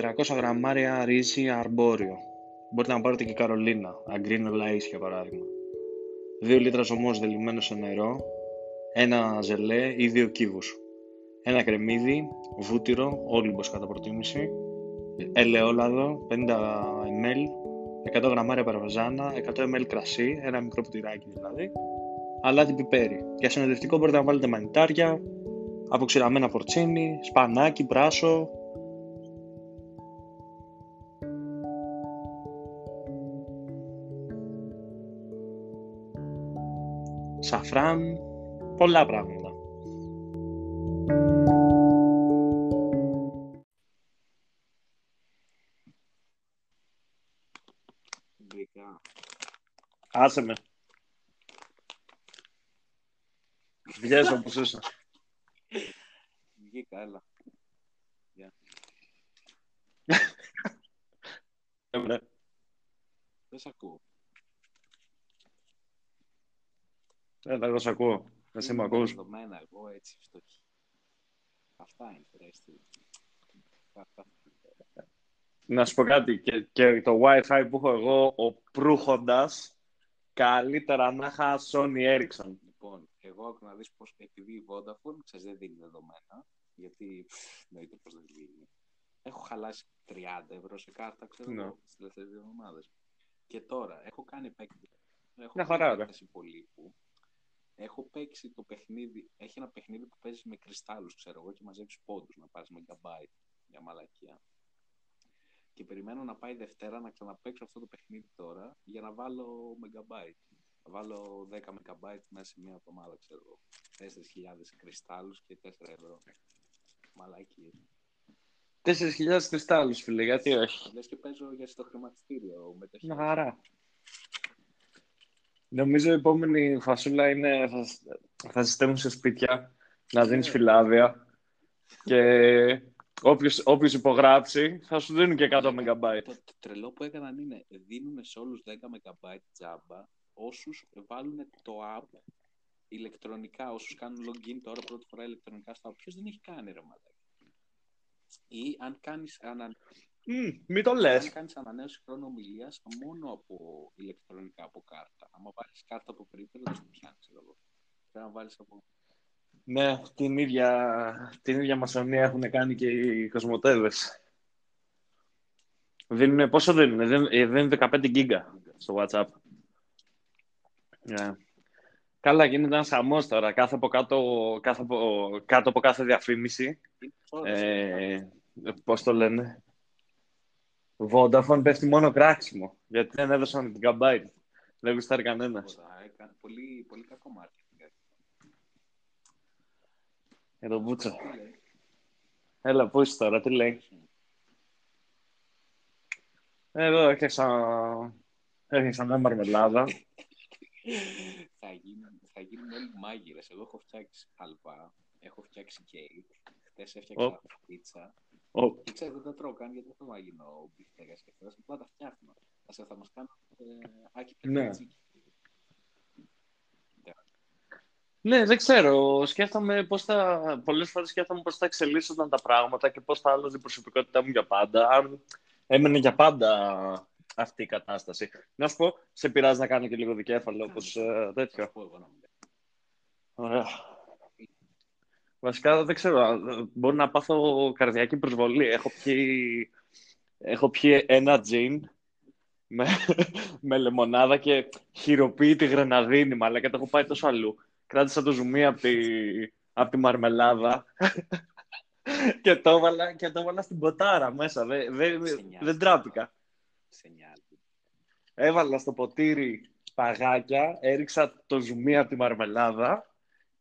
400 γραμμάρια ρύζι αρμπόριο. Μπορείτε να πάρετε και καρολίνα, αγκρίνο λαΐς για παράδειγμα. 2 λίτρα ζωμός δελειμένο σε νερό, ένα ζελέ ή δύο κύβους. Ένα κρεμμύδι, βούτυρο, όλυμπος κατά προτίμηση, ελαιόλαδο, 50 ml, 100 γραμμάρια παραβαζάνα, 100 ml κρασί, ένα μικρό ποτηράκι δηλαδή, αλάτι πιπέρι. Για συνοδευτικό μπορείτε να βάλετε μανιτάρια, αποξηραμένα πορτσίνι, σπανάκι, πράσο, πολλά πράγματα. Άσε με. Βγες όπως είσαι. Βγήκα, έλα. Ωραία. Δεν σ' ακούω. Έλα, εγώ σ' ακούω. Εσύ με ακούς. Δεδομένα, εγώ έτσι, φτωχή. Αυτά είναι, ρέστη. Αυτά. Να σου πω κάτι. Και, και το Wi-Fi που έχω εγώ, ο προύχοντας, καλύτερα να είχα Sony Ericsson. Λοιπόν, εγώ άκου να δεις πώς, επειδή η Vodafone, ξέρεις, δεν δίνει δεδομένα, γιατί εννοείται πώς δεν δίνει. Έχω χαλάσει 30 ευρώ σε κάρτα, ξέρω Ναι. εγώ, τις τελευταίες δύο εβδομάδες. Και τώρα, έχω κάνει επέκταση. Έχω Μια κάνει χαρά, ρε. Επέκταση πολύπου. Έχω παίξει το παιχνίδι, έχει ένα παιχνίδι που παίζεις με κρυστάλλους, ξέρω εγώ, και μαζεύεις πόντους να πάρεις megabyte για μαλακία. Και περιμένω να πάει Δευτέρα να ξαναπαίξω αυτό το παιχνίδι τώρα για να βάλω megabyte. Να βάλω 10 megabyte μέσα σε μια εβδομάδα, ξέρω εγώ. 4.000 κρυστάλλους και 4 ευρώ. Μαλακίες. 4.000 κρυστάλλους, φίλε, γιατί όχι; Λες και παίζω για στο χρηματιστήριο μετοχές. Μια χαρά. Νομίζω η επόμενη φασούλα είναι θα, θα σε στέλνουν σε σπίτια να δίνεις Ναι. φυλάδια και όποιος, όποιος υπογράψει θα σου δίνουν και 100 MB. Το, το τρελό που έκαναν είναι δίνουν σε όλους 10 MB τζάμπα όσους βάλουν το app ηλεκτρονικά, όσους κάνουν login τώρα πρώτη φορά ηλεκτρονικά στο app. Ποιος δεν έχει κάνει ρε μαλάκα. Ή αν κάνεις, ανα, Μην το λες. αν κάνεις ανανέωση χρόνου ομιλίας μόνο από ηλεκτρονικά, από κάρτα. Αν βάλεις κάρτα από περίπτερο δεν σου πιάνει, ξέρω εγώ. Πρέπει να βάλεις από... Ναι, την ίδια, την ίδια μασονία έχουν κάνει και οι κοσμοτέδες. Δίνουνε, πόσο δίνουνε, δίνουν, ε, δίνουν 15 γίγκα στο WhatsApp. Ναι. Καλά, γίνεται ένας χαμός τώρα. Κάθε από κάτω, κάθε από, κάτω από κάθε διαφήμιση, Είναι ώρες, ε, πώς το λένε, Vodafone πέφτει μόνο κράξιμο, γιατί δεν έδωσαν την gigabyte. Δεν γουστάρει κανένας. τίποτα. Έκανε πολύ, πολύ κακό marketing. Για τον Βούτσο. Τι λέει; Έλα, πού είσαι τώρα, τι λέει; Εδώ έχασα, έχασα μια μαρμελάδα. θα, γίνουν, θα γίνουν όλοι μάγειρες. Εγώ έχω φτιάξει χαλβά, έχω φτιάξει κέικ, χτες έφτιαξα Ω. πίτσα. Ω, Και ξέρω, δεν τα τρώω καν γιατί δεν θέλω να γίνω μπιφτέκας και αυτά. Απλά τα φτιάχνω. Θα, σε- θα μας κάνουν ε, άκι Ναι. πεπετσίκι. Ναι, δεν ξέρω. Σκέφτομαι πώς θα... Πολλές φορές σκέφτομαι πώς θα εξελίσσονταν τα πράγματα και πώς θα άλλαζε η προσωπικότητά μου για πάντα. Αν έμενε για πάντα αυτή η κατάσταση. Να σου πω, σε πειράζει να κάνω και λίγο δικέφαλο, όπως ε, Θα τέτοιο. σου πω εγώ να μην Ωραία. Βασικά δεν ξέρω, α, μπορεί να πάθω καρδιακή προσβολή. Έχω πιει, έχω πιει ένα τζιν με, με λεμονάδα και χειροποίητη τη γρεναδίνη, μαλάκα το έχω πάει τόσο αλλού. Κράτησα το ζουμί από τη, απ' τη μαρμελάδα και το έβαλα, και το έβαλα στην ποτάρα μέσα. Δεν, δεν, Σε νοιάζει. δεν τράπηκα. σε νοιάζει. Έβαλα στο ποτήρι παγάκια, έριξα το ζουμί από τη μαρμελάδα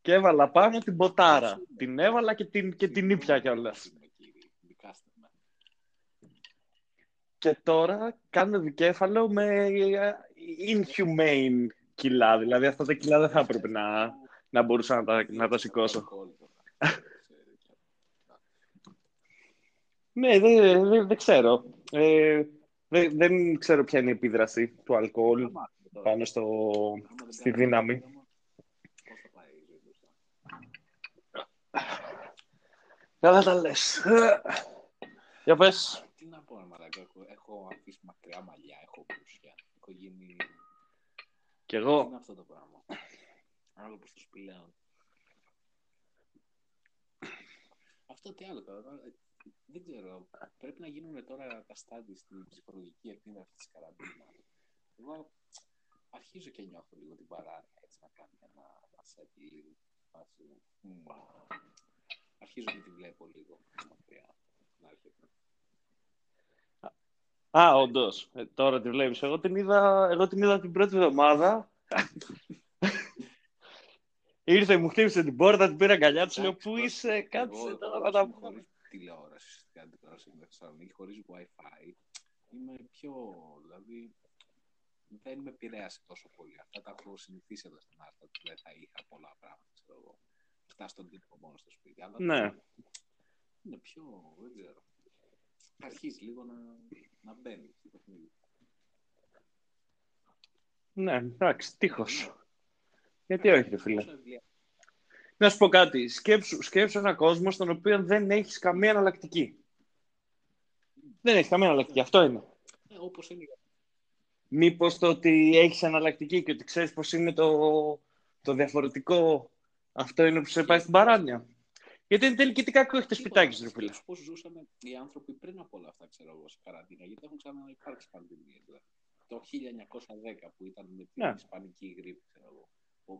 και έβαλα πάνω την ποτάρα. Την έβαλα και την, και την ήπια κιόλας. Είμαι, κύριε. Δικάστε με. Και τώρα κάνω δικέφαλο με ε, inhumane κιλά. Δηλαδή αυτά τα κιλά δεν θα έπρεπε να, να μπορούσα να τα, να τα σηκώσω. Αλκοόλ τώρα. Ξέρετε. Ναι, δεν, δεν, δεν ξέρω. Ε, δεν, δεν ξέρω ποια είναι η επίδραση του αλκοόλ Θα μάθουμε τώρα. πάνω στο, Άμα δεν στη κάνουμε δύναμη. πόλεμο, Πώς θα πάει η ζωή μπροστά. Καλά τα λες. Για πες. Τι να μαλάκα. Έχω, έχω αφήσει μακριά μαλλιά, έχω μπουσιά. Έχω γίνει... Κι εγώ. Είναι αυτό το πράγμα; Άλλο προς το σπηλαίο. Αυτό τι άλλο τώρα. Δεν ξέρω. Πρέπει να γίνουν τώρα τα στάδια στην ψυχολογική επίδραση της καραντίνας. Εγώ αρχίζω και νιώθω λίγο την παράνοια έτσι να κάνει ένα μασάκι λίγο. Αρχίζω και τη βλέπω λίγο μακριά. Να έρχεται. Α, όντως. Ε, τώρα τη βλέπεις. Εγώ, την είδα, εγώ την είδα την πρώτη εβδομάδα. Ήρθε, μου χτύπησε την πόρτα, την πήρα αγκαλιά της. Λέω Πού είσαι, κάτσε τώρα να τα πούμε. Τηλεόραση στην αντιπρόσωπη στην Θεσσαλονίκη, χωρίς WiFi, είμαι πιο. Δηλαδή, δεν με επηρέασε τόσο πολύ. Αυτά τα έχω συνηθίσει εδώ στην Άρτα, δεν θα είχα πολλά πράγματα, ξέρω εγώ. Φτά στον τύπο μόνο στο σπίτι. Αλλά ναι. Είναι πιο, δεν ξέρω. Αρχίζει λίγο να, να μπαίνει στο παιχνίδι. Ναι, εντάξει, τείχος. Γιατί όχι, ρε φίλε. Να σου πω κάτι. Σκέψου, σκέψου ένα κόσμο στον οποίο δεν έχεις καμία εναλλακτική. Δεν έχεις καμία εναλλακτική. Αυτό είναι. Ε, όπως είναι. Μήπως το ότι έχεις εναλλακτική και ότι ξέρεις πώ είναι το, το διαφορετικό, αυτό είναι που σε πάει στην παράνοια. Γιατί είναι τελική τι κακό έχει το σπιτάκι σου, φίλε. Πώς ζούσαν οι άνθρωποι πριν από όλα αυτά, ξέρω εγώ, σε καραντίνα. Γιατί έχουν ξαναυπάρξει πανδημίε. Δηλαδή. Το 1910 που ήταν με την ναι. Ισπανική γρήπη, ξέρω εγώ.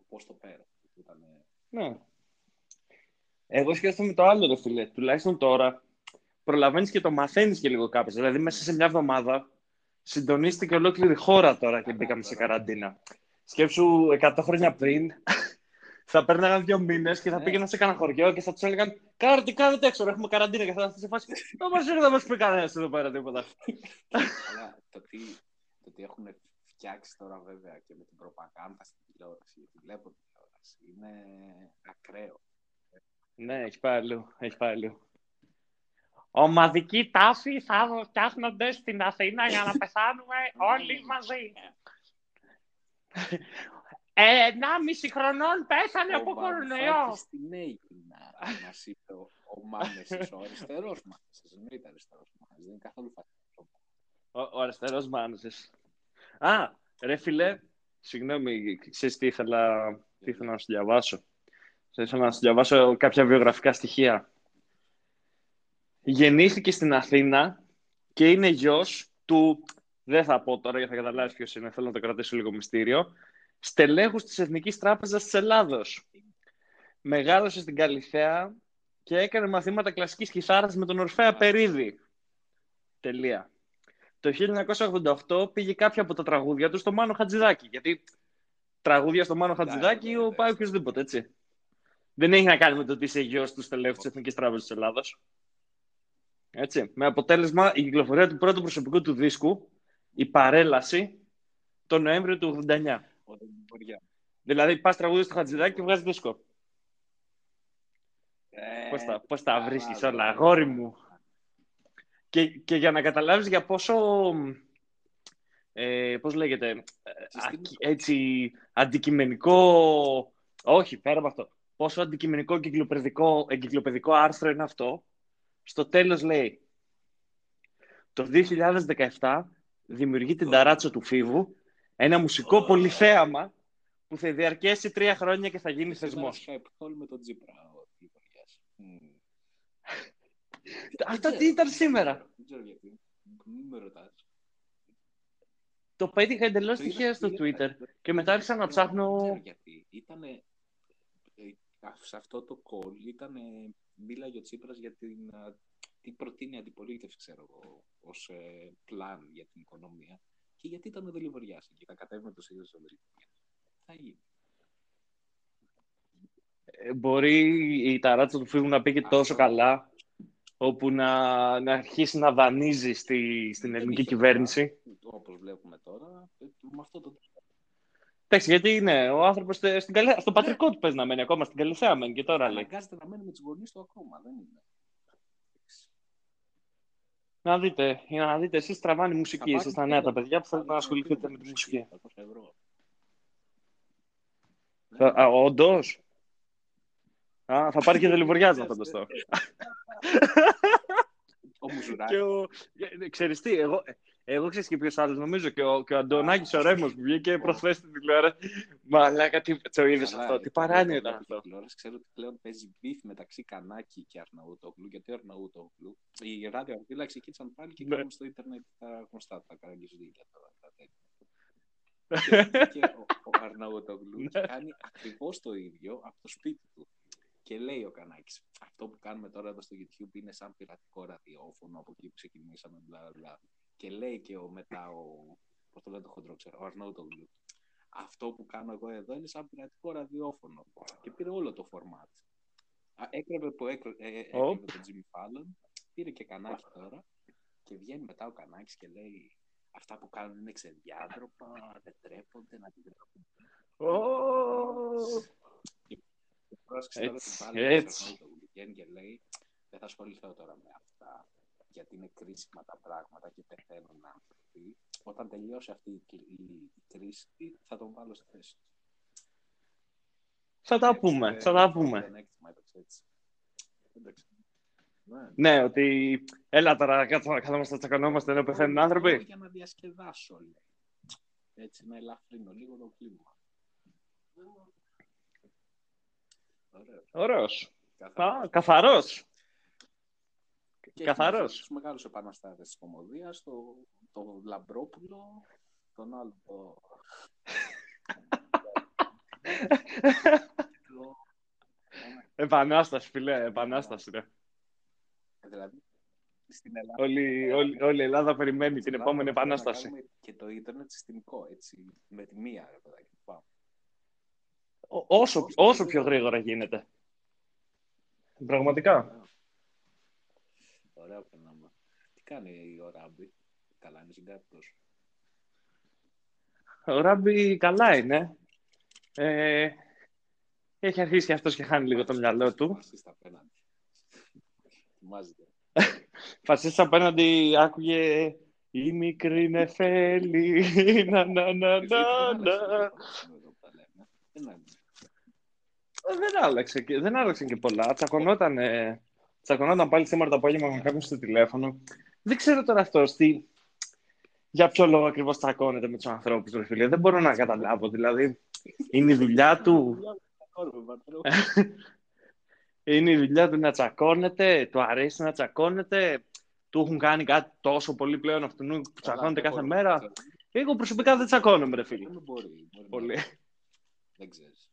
Πώς το πέρα. Ήταν... Ναι. Εγώ σκέφτομαι το άλλο, ρε φίλε. Τουλάχιστον τώρα προλαβαίνεις και το μαθαίνεις και λίγο κάπως. Δηλαδή, μέσα σε μια εβδομάδα συντονίστηκε ολόκληρη χώρα τώρα και μπήκαμε σε καραντίνα. Σκέψου 100 χρόνια πριν, θα παίρναγαν δύο μήνες και θα ναι. πήγαιναν σε κανένα χωριό και θα τους έλεγαν Κάρτε, τι κάνετε έξω, έχουμε καραντίνα και θα είστε σε φάση. Δεν μας δεν μας πει κανένας εδώ πέρα τίποτα. Αλλά το τι, το τι έχουν φτιάξει τώρα βέβαια και με την προπαγάνδα στην τηλεόραση, γιατί βλέπω τηλεόραση, είναι ακραίο. Ναι, έχει πάει αλλού. Έχει πάει αλλού. Ομαδική τάση θα φτιάχνονται στην Αθήνα για να πεθάνουμε όλοι μαζί. Ένα μισή χρονών πέθανε από κορονοϊό. Στην Αίγυπνα, μας είπε ο Μάνεσης, ο αριστερός Μάνεσης. Δεν ήταν αριστερός Μάνεσης, δεν είναι καθόλου φασιστός. Ο, ο αριστερός Μάνεσης. Α, ρε φίλε, συγγνώμη, ξέρεις τι ήθελα, τι ήθελα να σου διαβάσω. Θα ήθελα να σου διαβάσω κάποια βιογραφικά στοιχεία. Γεννήθηκε στην Αθήνα και είναι γιος του, δεν θα πω τώρα γιατί θα καταλάβεις ποιος είναι, θέλω να το κρατήσω λίγο μυστήριο, στελέχους της Εθνικής Τράπεζας της Ελλάδος. Μεγάλωσε στην Καλυθέα και έκανε μαθήματα κλασικής κιθάρας με τον Ορφέα Περίδη. Τελεία. Το 1988 πήγε κάποια από τα τραγούδια του στο Μάνο Χατζηδάκη. Γιατί τραγούδια στο Μάνο Χατζηδάκη ο πάει οποιοδήποτε, έτσι. Δεν έχει να κάνει με το ότι είσαι γιος του στελέχου της Εθνικής Τράπεζας της Ελλάδα. Έτσι. Με αποτέλεσμα η κυκλοφορία του πρώτου προσωπικού του δίσκου, η παρέλαση, το Νοέμβριο του 89. Δηλαδή, πας τραγούδι στο Χατζηδάκι και βγάζεις δίσκο. Ε, πώς τα, πώς τα βρίσκεις όλα, αγόρι μου. Και, και για να καταλάβεις για πόσο, ε, πώς λέγεται, ε, έτσι, αντικειμενικό, όχι, πέρα από αυτό, πόσο αντικειμενικό εγκυκλοπαιδικό, εγκυκλοπαιδικό άρθρο είναι αυτό, στο τέλος λέει, το 2017 δημιουργεί την ταράτσα του Φίβου, ένα μουσικό πολυθέαμα που θα διαρκέσει τρία χρόνια και θα γίνει θεσμός. με τον Τζίπρα, Αυτό τι ήταν σήμερα; Δεν ξέρω γιατί. Μην με ρωτάς. Το πέτυχα εντελώς τυχαία στο Twitter και μετά άρχισα να ψάχνω. Δεν ξέρω γιατί. Ήταν. Ε, σε αυτό το call ήταν. Μίλαγε ο Τσίπρας για την. Τι προτείνει η αντιπολίτευση, ξέρω εγώ, ως ε, πλάν για την οικονομία. Και γιατί ήταν ο Δελιβοριά και θα κατέβουμε το ίδιο ο Δελιβοριά. Θα γίνει. Ε, μπορεί η ταράτσα του φίλου να πήγε τόσο καλά όπου να, να αρχίσει να δανείζει στη, στην ελληνική κυβέρνηση. Όπως βλέπουμε τώρα, με αυτό το Εντάξει, γιατί είναι ο άνθρωπος στο πατρικό του παίζει να μένει ακόμα, στην Καλυθέα μένει και τώρα λέει. Αναγκάζεται να μένει με τι γονείς του ακόμα, δεν είναι. Να δείτε, για να δείτε, εσείς τραβάνε η μουσική, εσείς τα νέα τα παιδιά που θέλετε να ασχοληθείτε με τη μουσική. Όντως; θα πάρει και Δεληβοριά να φανταστώ. Ο Μουζουράκης. Και ο... ε, Ξέρεις τι, εγώ, εγώ ξέρεις και ποιος άλλος, νομίζω και ο, και ο Αντωνάκης ο Ρέμος που βγήκε προχθές στην τηλεόραση. Μαλάκα, τι το είδες Καλά, αυτό, ρε, τι το παράνοια βλέπω ήταν από αυτό. τηλεόραση. Ξέρω ότι πλέον παίζει beef μεταξύ Κανάκη και Αρναούτογλου. Γιατί ο Αρναούτογλου, οι Ράδιο Αρβύλα ξεκίνησαν πάλι και Ναι. κάνουν στο ίντερνετ τα γνωστά, τα καραγκιοζιλίκια τώρα. Τα τέτοια. και, και ο, ο Αρναούτογλου Ναι. κάνει ακριβώς το ίδιο από το σπίτι του. Και λέει ο Κανάκης, αυτό που κάνουμε τώρα εδώ στο YouTube είναι σαν πειρατικό ραδιόφωνο από εκεί που ξεκινήσαμε, μπλα μπλα. Και λέει και ο μετά ο, πώς το λένε το χοντρό, ξέρω, ο Αρναούτογλου, αυτό που κάνω εγώ εδώ είναι σαν πειρατικό ραδιόφωνο. Και πήρε όλο το format. Α, Έκρεβε που έκρε- ε, ε, έκρεβε Οπ. τον Jimmy Fallon, πήρε και κανάκι τώρα και βγαίνει μετά ο Κανάκης και λέει αυτά που κάνουν είναι ξεδιάντροπα, δεν τρέπονται να την τρέπουν. Ω, Και πρόσεξε τώρα Έτσι, την πάλι έτσι. του βγαίνει και λέει δεν θα ασχοληθώ τώρα με αυτά γιατί είναι κρίσιμα τα πράγματα και πεθαίνουν άνθρωποι. Όταν τελειώσει αυτή η, η, η κρίση θα τον βάλω στη θέση του. Θα τα πούμε, Ε, θα τα πούμε. πλεονέκτημα, έπαιξε έτσι. Εντάξει. Ναι. Ναι, ότι έλα τώρα κάτω να καθόμαστε να τσακωνόμαστε ενώ πεθαίνουν Όλο άνθρωποι. Για να διασκεδάσω, λέει. Έτσι, να ελαφρύνω λίγο το κλίμα. Ωραίος. Ωραίος. Καθαρός. Α, καθαρός. Και καθαρός. έχουμε τους μεγάλους επαναστάτες της κομμωδίας, το, το Λαμπρόπουλο, τον άλλο το... το- Επανάσταση, φίλε, επανάσταση. Ρε. δηλαδή, στην Ελλάδα... Όλη, όλη, όλη η Ελλάδα περιμένει την στην επόμενη Ελλάδα θέλουμε να επανάσταση. κάνουμε Και το ίντερνετ συστημικό, έτσι, με τη μία, ρε παιδάκι. Πάμε. Ό- Όσο, όσο πιο γρήγορα γίνεται. Πραγματικά. Ωραία περνάμε. Τι κάνει ο Ράμπι, καλά είναι συγκάτοιτος. Ο Ράμπι καλά είναι. Ε, έχει αρχίσει και αυτός και χάνει λίγο το μυαλό του. Φασίστα απέναντι. Θυμάζεται. Φασίστα απέναντι άκουγε «Η μικρή νεφέλη, να να να να να». Ε, Δεν άλλαξε, και- δεν άλλαξαν και πολλά. Τσακωνόταν, ε, τσακωνόταν πάλι σήμερα το απόγευμα με κάποιον στο τηλέφωνο. Δεν ξέρω τώρα αυτό τι, για ποιο λόγο ακριβώς τσακώνεται με τους ανθρώπους, ρε φίλε. Δεν μπορώ να καταλάβω. Δηλαδή, είναι η δουλειά του, είναι η δουλειά του να τσακώνεται, του αρέσει να τσακώνεται, του έχουν κάνει κάτι τόσο πολύ πλέον αυτού που τσακώνεται κάθε μέρα. Εγώ προσωπικά δεν τσακώνομαι, ρε φίλε. Δεν μπορεί. μπορεί να- Πολύ. Δεν ξέρεις.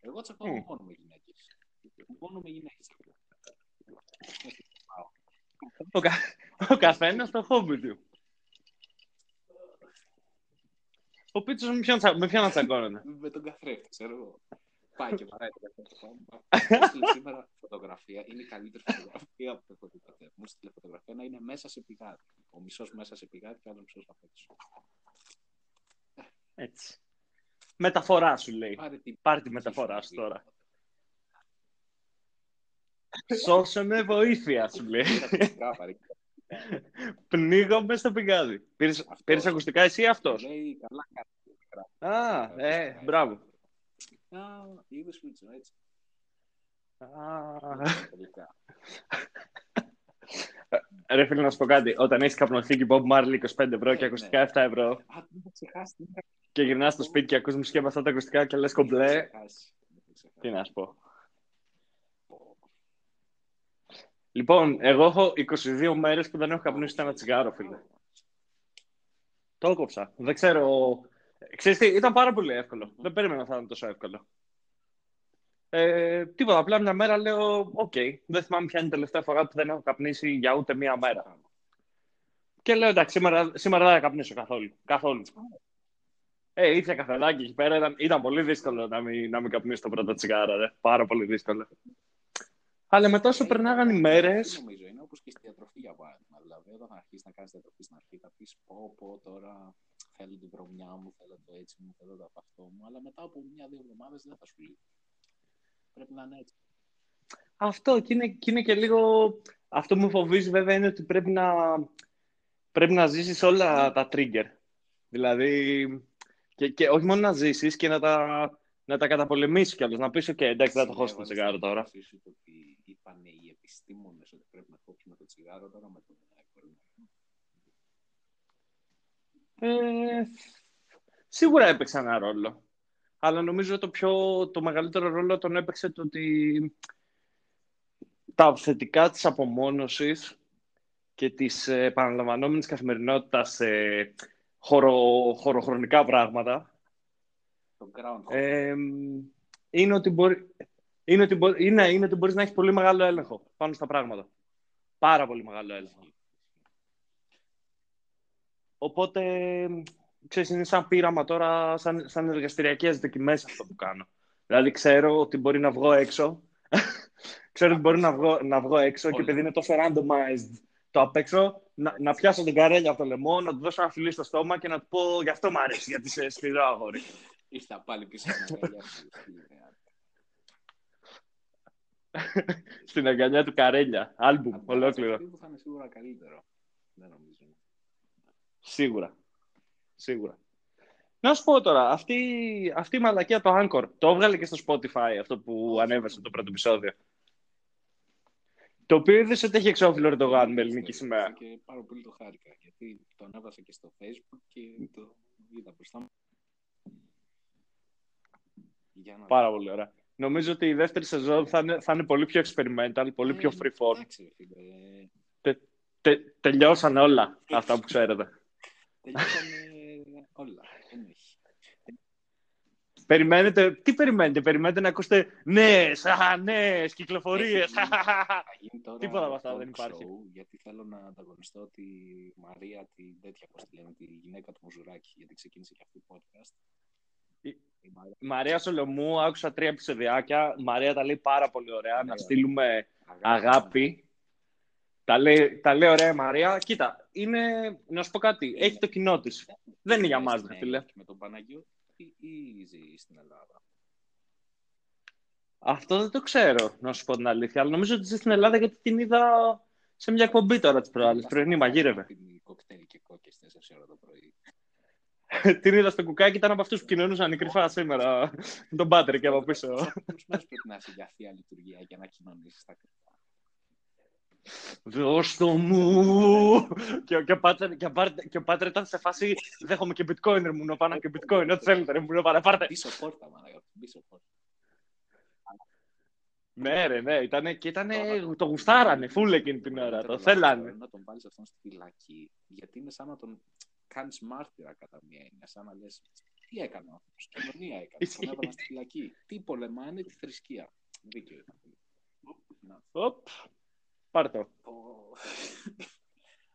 Εγώ τσακώνομαι Μμ. μόνο με γυναίκες. Μόνο με γυναίκες. Ο, κα... ο καθένας το χόμπι του. Ο Πίτσος με ποιον, τσα... με ποιον να τσακώνεται; Με τον καθρέφτη, ξέρω εγώ. Πάει και παράει τον καθρέφτη. Πάμε. Μου στείλε σήμερα φωτογραφία. Είναι η καλύτερη φωτογραφία που έχω δει ποτέ. Μου στείλε φωτογραφία να είναι μέσα σε πηγάδι. Ο μισός μέσα σε πηγάδι και ο άλλος μισός απ' έξω. Έτσι. Μεταφορά σου λέει. Πάρε την Πάρε τη μεταφορά σου τώρα. Σώσε με βοήθεια σου λέει. Πήρα ακουστικά, πάρε. Πνίγομαι στο πηγάδι. Πήρες, Αυτός. πήρες ακουστικά εσύ ή αυτός; Λέει καλά κάνει. Α, ε, μπράβο. Α, είδες Μίτσο, έτσι. Α, Τελικά. Ρε φίλε να σου πω κάτι. Όταν έχεις καπνοθήκη Bob Marley 25 ευρώ και Ναι, ακουστικά 7 ευρώ Α, δεν έχω ξεχάσει. δεν είχα- και γυρνάς στο σπίτι και ακούς μουσική από αυτά τα ακουστικά και λες δεν είχα κομπλέ. ξεχάσει. Δεν είχα ξεχάσει. Τι να σου πω. Λοιπόν, εγώ έχω 22 μέρες που δεν έχω καπνίσει ένα τσιγάρο, φίλε. Το έκοψα. Δεν ξέρω. Ξέρεις τι, ήταν πάρα πολύ εύκολο. Δεν περίμενα να θα ήταν τόσο εύκολο. Ε, τίποτα, απλά μια μέρα λέω, οκ, δεν θυμάμαι ποια είναι η τελευταία φορά που δεν έχω καπνίσει για ούτε μία μέρα. Και λέω, εντάξει, σήμερα, σήμερα δεν θα καπνίσω καθόλου. Καθόλου. Ε, ήπια καφεδάκι εκεί πέρα. Ήταν, ήταν πολύ δύσκολο να μην, να μην καπνίσω το πρώτο τσιγάρο, ρε. Πάρα πολύ δύσκολο. Αλλά μετά όσο περνάγαν οι μέρε. Αυτό Νομίζω είναι όπως και στη διατροφή για παράδειγμα. Δηλαδή, όταν αρχίσει να κάνεις διατροφή στην αρχή, θα πεις πω, πω τώρα θέλω την βρωμιά μου, θέλω το έτσι μου, θέλω το αυτό μου. Αλλά μετά από μια-δύο εβδομάδες δεν θα σου λείπει. Πρέπει να είναι έτσι. Αυτό και είναι, και είναι και λίγο. Αυτό που με φοβίζει βέβαια είναι ότι πρέπει να, πρέπει να ζήσεις όλα τα trigger. Δηλαδή, και, και όχι μόνο να ζήσεις και να τα, να τα καταπολεμήσεις κιόλας. Να πεις, ok, εντάξει, δεν το έχω στο τσιγάρο τώρα. Ότι είπαν οι επιστήμονες ότι πρέπει να κόψουμε το τσιγάρο τώρα με τον κορονοϊό. Ε, σίγουρα έπαιξε ένα ρόλο. Αλλά νομίζω το, πιο, το μεγαλύτερο ρόλο τον έπαιξε το ότι τα θετικά της απομόνωσης και της ε, επαναλαμβανόμενης καθημερινότητας σε χωρο, χωροχρονικά πράγματα ε, είναι ότι μπορεί, είναι ότι, μπορεί, είναι, είναι ότι μπορείς να έχεις πολύ μεγάλο έλεγχο πάνω στα πράγματα. Πάρα πολύ μεγάλο έλεγχο. Οπότε, ξέρεις, είναι σαν πείραμα τώρα, σαν, σαν εργαστηριακές δοκιμές αυτό που κάνω. Δηλαδή, ξέρω ότι μπορεί να βγω έξω. ξέρω ότι μπορεί να βγω, να βγω έξω και επειδή είναι τόσο randomized το απ' έξω, να, να πιάσω την καρέλια από το λαιμό, να του δώσω ένα φιλί στο στόμα και να του πω γι' αυτό μ' αρέσει, γιατί είσαι σκληρό αγόρι. Ήρθα πάλι πίσω στην αγκαλιά Στην αγκαλιά του Καρέλια. Άλμπουμ, ολόκληρο. Αυτό θα είναι σίγουρα καλύτερο. Δεν νομίζω. Σίγουρα. Σίγουρα. Να σου πω τώρα, αυτή, αυτή η μαλακία το Anchor, το έβγαλε και στο Spotify αυτό που ανέβασε το πρώτο επεισόδιο. Το οποίο είδες ότι έχει εξώφυλλο Ερντογάν με ελληνική σημαία. Και πάρα πολύ το χάρηκα. Γιατί το ανέβασα και στο Facebook και το είδα μπροστά μου. Πάρα πολύ ωραία. Νομίζω ότι η δεύτερη σεζόν θα είναι, θα είναι πολύ πιο experimental, πολύ πιο ε, free fall. Τε, τε, τελειώσαν όλα αυτά που ξέρετε. Τελειώσαν όλα. Περιμένετε, τι περιμένετε, περιμένετε να ακούσετε νέες, νέες κυκλοφορίες. Τίποτα από αυτά δεν υπάρχει. γιατί θέλω να ανταγωνιστώ τη Μαρία, την τέτοια, πώς τη λένε, τη γυναίκα του Μουζουράκη, γιατί ξεκίνησε και αυτή το podcast. Η Μαρία Σολομού, άκουσα τρία επεισοδιάκια. Η Μαρία τα λέει πάρα πολύ ωραία. Να στείλουμε αγάπη. Τα λέει, τα λέει ωραία η Μαρία. Κοίτα, είναι, να σου πω κάτι. Έχει το κοινό της. Δεν είναι για μας, δε φίλε. Με τον Παναγιώτη ή ζει στην Ελλάδα. Αυτό δεν το ξέρω, να σου πω την αλήθεια. Αλλά νομίζω ότι ζει στην Ελλάδα γιατί την είδα σε μια εκπομπή τώρα της προάλλης. Πρωινή μαγείρευε. Κοκτέιλ και κόκκι 4 ώρα το πρωί. Την είδα στο κουκάκι, ήταν από αυτούς που κοινωνούσαν κρυφά σήμερα. Με τον Πάτερ και από πίσω. Πώ πρέπει να είσαι για θεία λειτουργία για να κοινωνήσεις τα κρυφά. Δώσ' το μου! και, και, πάτερ, και, και ο Πάτερ ήταν σε φάση δέχομαι και bitcoin, ρε μου, να πάνω και bitcoin, ό,τι θέλετε, ρε μου, να πάρε, πάρτε. Πίσω πόρτα, μάνα, πίσω πόρτα. Ναι, ρε, ναι, ήτανε, και ήτανε, το γουστάρανε, φούλ εκείνη την ώρα, το θέλανε. Να τον βάλεις αυτόν στη φυλακή, γιατί είναι σαν να τον κάνεις μάρτυρα κατά μία έννοια. Σαν να λες, τι έκανε ο άνθρωπος, κοινωνία έκανε. Τον έβαλαν στη φυλακή. Τι πολεμάνε, τη θρησκεία. Δίκαιο ήταν. Οπ, πάρ' το.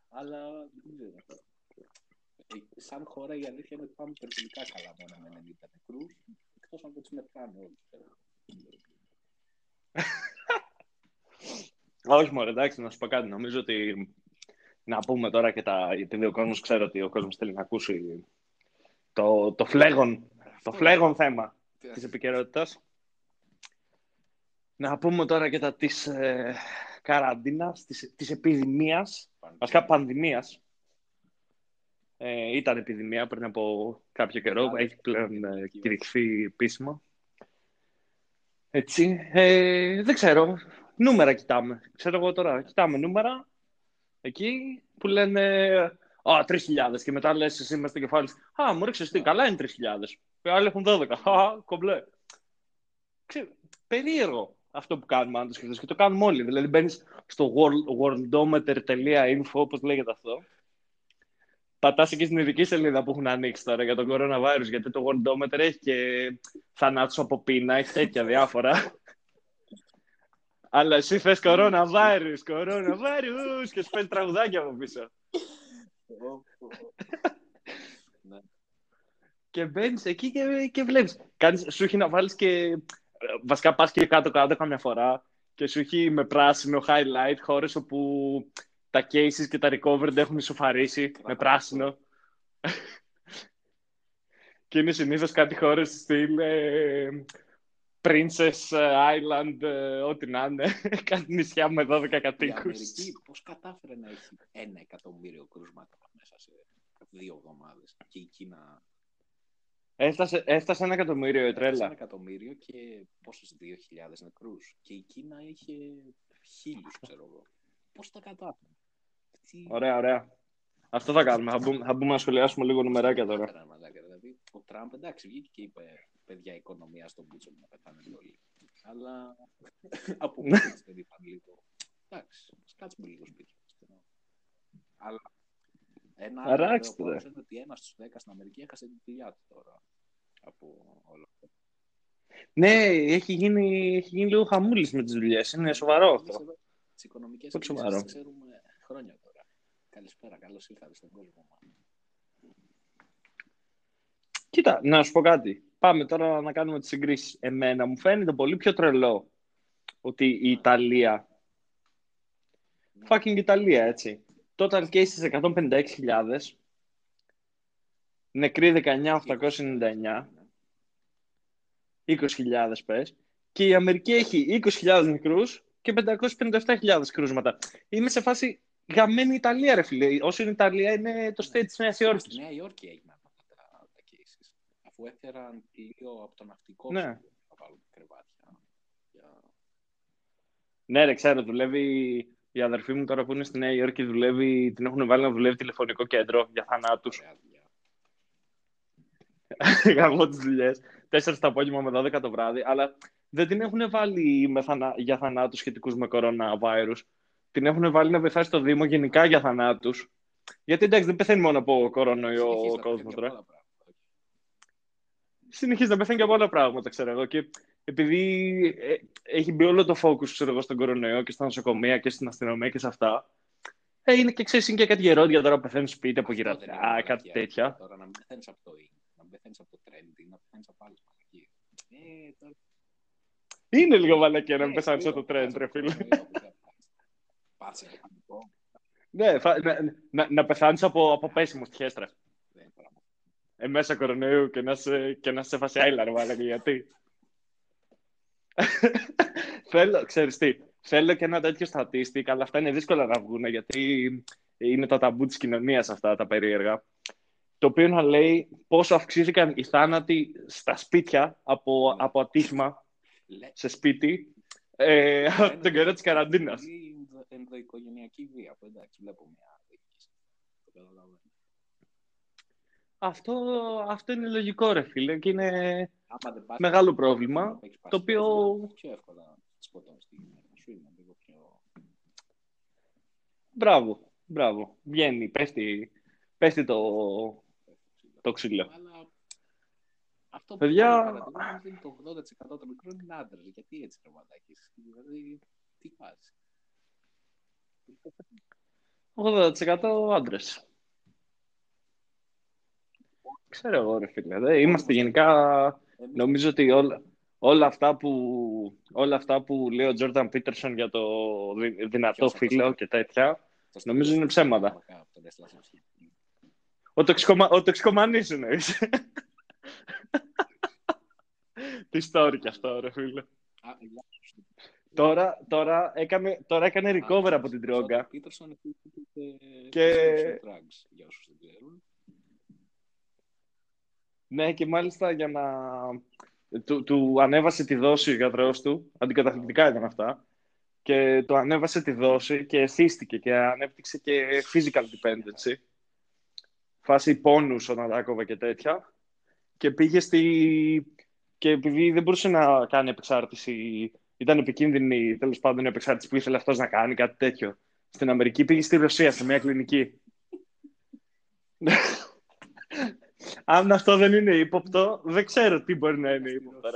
Αλλά δεν ξέρω. Ε, σαν χώρα η αλήθεια είναι ότι πάμε υπερβολικά καλά μόνο με 90 νεκρού, εκτός αν δεν τους μετράνε όλοι. Όχι μόνο, εντάξει, να σου πω κάτι. Νομίζω ότι να πούμε τώρα και τα. Γιατί ο κόσμος ξέρω ότι ο κόσμος θέλει να ακούσει το, το φλέγον, το φλέγον θέμα της επικαιρότητας. Να πούμε τώρα και τα της ε, καραντίνας, της, της επιδημίας, βασικά πανδημίας. Ε, ήταν επιδημία πριν από κάποιο καιρό, έχει πλέον ε, κηρυχθεί επίσημα. Έτσι, ε, δεν ξέρω, νούμερα κοιτάμε. Ξέρω εγώ τώρα, κοιτάμε νούμερα εκεί που λένε Α, 3.000 και μετά λες εσύ με στο κεφάλι Α, μου ρίξε τι, καλά είναι 3.000. Οι άλλοι έχουν 12. Α, κομπλέ. περίεργο αυτό που κάνουμε, αν το σκεφτείς. Και το κάνουμε όλοι. Δηλαδή μπαίνεις στο worldometer.info, όπως λέγεται αυτό. Πατάς εκεί στην ειδική σελίδα που έχουν ανοίξει τώρα για τον coronavirus, γιατί το worldometer έχει και θανάτους από πείνα, έχει τέτοια διάφορα. Αλλά εσύ θες coronavirus, coronavirus και σου παίζει τραγουδάκια από πίσω. και μπαίνεις εκεί και, και βλέπεις. Κάνεις, σου έχει να βάλεις και... Βασικά πας και κάτω-κάτω καμιά φορά και σου έχει με πράσινο highlight χώρες όπου τα cases και τα recovered έχουν ισοφαρίσει με πράσινο. και είναι συνήθως κάτι χώρες στυλ Princess ε, Island, ε, ό,τι να είναι. Κάτι νησιά με 12 κατοίκους. Η Αμερική πώς κατάφερε να έχει ένα εκατομμύριο κρούσματα μέσα σε δύο εβδομάδες και η Κίνα... Έφτασε, έφτασε ένα εκατομμύριο η τρέλα. ένα εκατομμύριο και πόσους, δύο χιλιάδες νεκρούς. Και η Κίνα είχε χίλιους, ξέρω εγώ. Πώς τα κατάφερε; Ωραία, ωραία. Αυτό θα κάνουμε. Θα μπούμε, θα μπούμε να σχολιάσουμε λίγο νομεράκια τώρα. Δηλαδή, ο Τραμπ, εντάξει, βγήκε και είπε παιδιά οικονομία στον Μπούτσο να πεθάνε όλοι. Αλλά από πού δεν είπαν λίγο. Εντάξει, κάτσουμε λίγο σπίτι. Αλλά ένα άλλο είναι ότι ένας στους δέκα στην Αμερική έχασε τη δουλειά του τώρα από όλα αυτά. Ναι, έχει γίνει, έχει γίνει λίγο χαμούλης με τις δουλειές. Είναι σοβαρό αυτό. Τις οικονομικές κρίσεις ξέρουμε χρόνια τώρα. Καλησπέρα, καλώς ήρθατε στον κόσμο μας. Κοίτα, να σου πω κάτι. Πάμε τώρα να κάνουμε τις συγκρίσεις. Εμένα μου φαίνεται πολύ πιο τρελό ότι η Ιταλία. Ναι. Fucking Ιταλία, έτσι. Total cases 156.000. Νεκροί 19.899. 20.000 πες. Και η Αμερική έχει 20.000 νεκρούς και 557.000 κρούσματα. Είμαι σε φάση γαμμένη Ιταλία, ρε φίλε. Όσο είναι Ιταλία, είναι το state της Νέας Υόρκης. Στη Νέα Υόρκη έγιναν αυτά τα, τα cases. Αφού έφεραν πλοίο από το ναυτικό ναι. να βάλουν κρεβάτια. Για... Ναι, ρε, ξέρω, δουλεύει η αδερφή μου τώρα που είναι στη Νέα Υόρκη, δουλεύει, την έχουν βάλει να δουλεύει τηλεφωνικό κέντρο για θανάτους. Γαμώ τις δουλειές. 4 το απόγευμα με 12 το βράδυ, αλλά δεν την έχουν βάλει με θανα... για θανάτους σχετικούς με κοροναβάιρους. Την έχουν βάλει να βοηθάει στο Δήμο γενικά για θανάτους. Γιατί εντάξει, δεν πεθαίνει μόνο από κορονοϊό ο κόσμος τώρα. Συνεχίζει να πεθαίνει και από άλλα πράγματα, ξέρω εγώ. Και επειδή ε, έχει μπει όλο το focus ξέρω εγώ, στον κορονοϊό και στα νοσοκομεία και στην αστυνομία και σε αυτά. Ε, είναι και ξέρεις, είναι και κάτι γερόντια τώρα που πεθαίνουν σπίτι από γυρατά, κάτι τέτοια. Τώρα να μην πεθαίνεις από το να μην πεθαίνεις από το trending, να πεθαίνεις από άλλες ε, τώρα... Είναι λίγο μαλακία να μην πεθάνεις από το trend, ρε φίλε. Ναι, να, να, να πεθάνεις από, από πέσιμο στη χέστρα. Ε, μέσα κορονοϊού και να σε, και να σε φάσει άιλα, μαλακία, γιατί; θέλω, ξέρεις τι, θέλω και ένα τέτοιο στατίστικ, αλλά αυτά είναι δύσκολα να βγουν, γιατί είναι τα ταμπού της κοινωνίας αυτά τα περίεργα το οποίο να λέει πόσο αυξήθηκαν οι θάνατοι στα σπίτια από, από ατύχημα σε σπίτι ε, από τον καιρό της καραντίνας. Ενδοοικογενειακή βία, που εντάξει, βλέπω μια αυτό, αυτό είναι λογικό, ρε φίλε, και είναι μεγάλο πρόβλημα, το οποίο... Πιο εύκολα σκοτώνεις τη σου, είναι λίγο πιο... Μπράβο, μπράβο. Βγαίνει, πέφτει, πέφτει το, το ξύλο. Αλλά αυτό που Παιδιά... είναι το 80% των μικρών είναι άντρες. Γιατί έτσι ρε μαλάκι. Δηλαδή, τι πας. 80% άντρες. Ξέρω εγώ ρε φίλε. Είμαστε γενικά... Νομίζω ότι όλα, όλα, αυτά που, όλα αυτά που λέει ο Τζόρνταν Πίτερσον για το δυνατό φίλο και τέτοια, νομίζω είναι ψέματα. Ο, τοξικομα... ο τοξικομανής εννοείς. Τι story κι αυτό, ρε φίλε. Τώρα, τώρα, έκανε, τώρα έκανε recover από την τρόγκα. Και... Για όσους δεν ξέρουν. Ναι, και μάλιστα για να... Του, του ανέβασε τη δόση ο γιατρός του, αντικαταθλιπτικά ήταν αυτά, και του ανέβασε τη δόση και εθίστηκε και ανέπτυξε και physical dependency φάση πόνους όταν τα και τέτοια και πήγε στη... και επειδή δεν μπορούσε να κάνει επεξάρτηση ήταν επικίνδυνη τέλος πάντων η επεξάρτηση που ήθελε αυτός να κάνει κάτι τέτοιο. Στην Αμερική πήγε στη Ρωσία σε μια κλινική. Αν αυτό δεν είναι ύποπτο δεν ξέρω τι μπορεί να είναι ύποπτο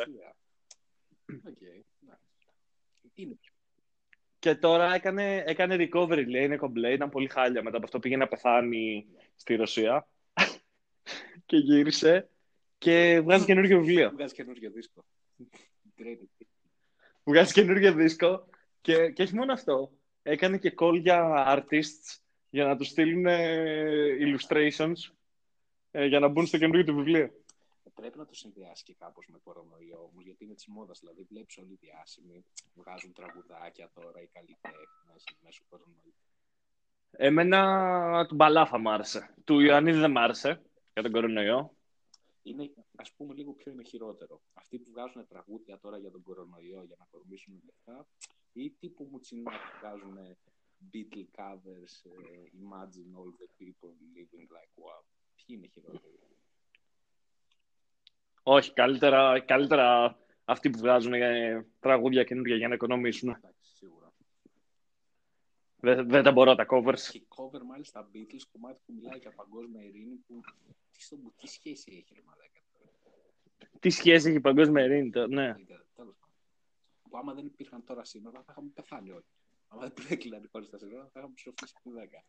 Και τώρα έκανε, έκανε recovery, λέει, είναι κομπλέ, ήταν πολύ χάλια μετά από αυτό. Πήγε να πεθάνει στη Ρωσία. Και γύρισε και βγάζει καινούργιο βιβλίο. Βγάζει καινούργιο δίσκο. Βγάζει καινούργιο δίσκο και, και όχι μόνο αυτό. Έκανε και call για artists για να τους στείλουν illustrations ε, για να μπουν στο καινούργιο του βιβλίο. Πρέπει να το συνδυάσει και κάπως με κορονοϊό όμως, γιατί είναι της μόδας. Δηλαδή, βλέπεις όλοι οι διάσημοι βγάζουν τραγουδάκια τώρα οι καλλιτέχνες μέσω κορονοϊού. Εμένα του Μπαλάφα μ' άρεσε. Του Ιωαννίδη δεν μ' άρεσε για τον κορονοϊό. Είναι, ας πούμε, λίγο πιο είναι χειρότερο. Αυτοί που βγάζουν τραγούδια τώρα για τον κορονοϊό για να κορμίσουν λεφτά, ή τύπου μουτσινά που βγάζουν Beatle covers, ε, Imagine all the people living like what. Ποιοι είναι χειρότεροι; Όχι, καλύτερα, καλύτερα αυτοί που βγάζουν ε, τραγούδια καινούργια για να οικονομήσουν. Εντάξει, σίγουρα. Δεν, δεν τα μπορώ τα covers. Και cover μάλιστα Beatles, κομμάτι που μιλάει για παγκόσμια ειρήνη, που τι, στο, τι σχέση έχει ρε μαλάκα. Τι σχέση έχει η παγκόσμια ειρήνη, το- ναι. Τέλος πάντων. Που άμα δεν υπήρχαν τώρα σύνορα, θα είχαμε πεθάνει όλοι. Άμα δεν υπήρχαν κλειδαροί χωρίς τα σύνορα, θα είχαμε ψοφήσει τη 10.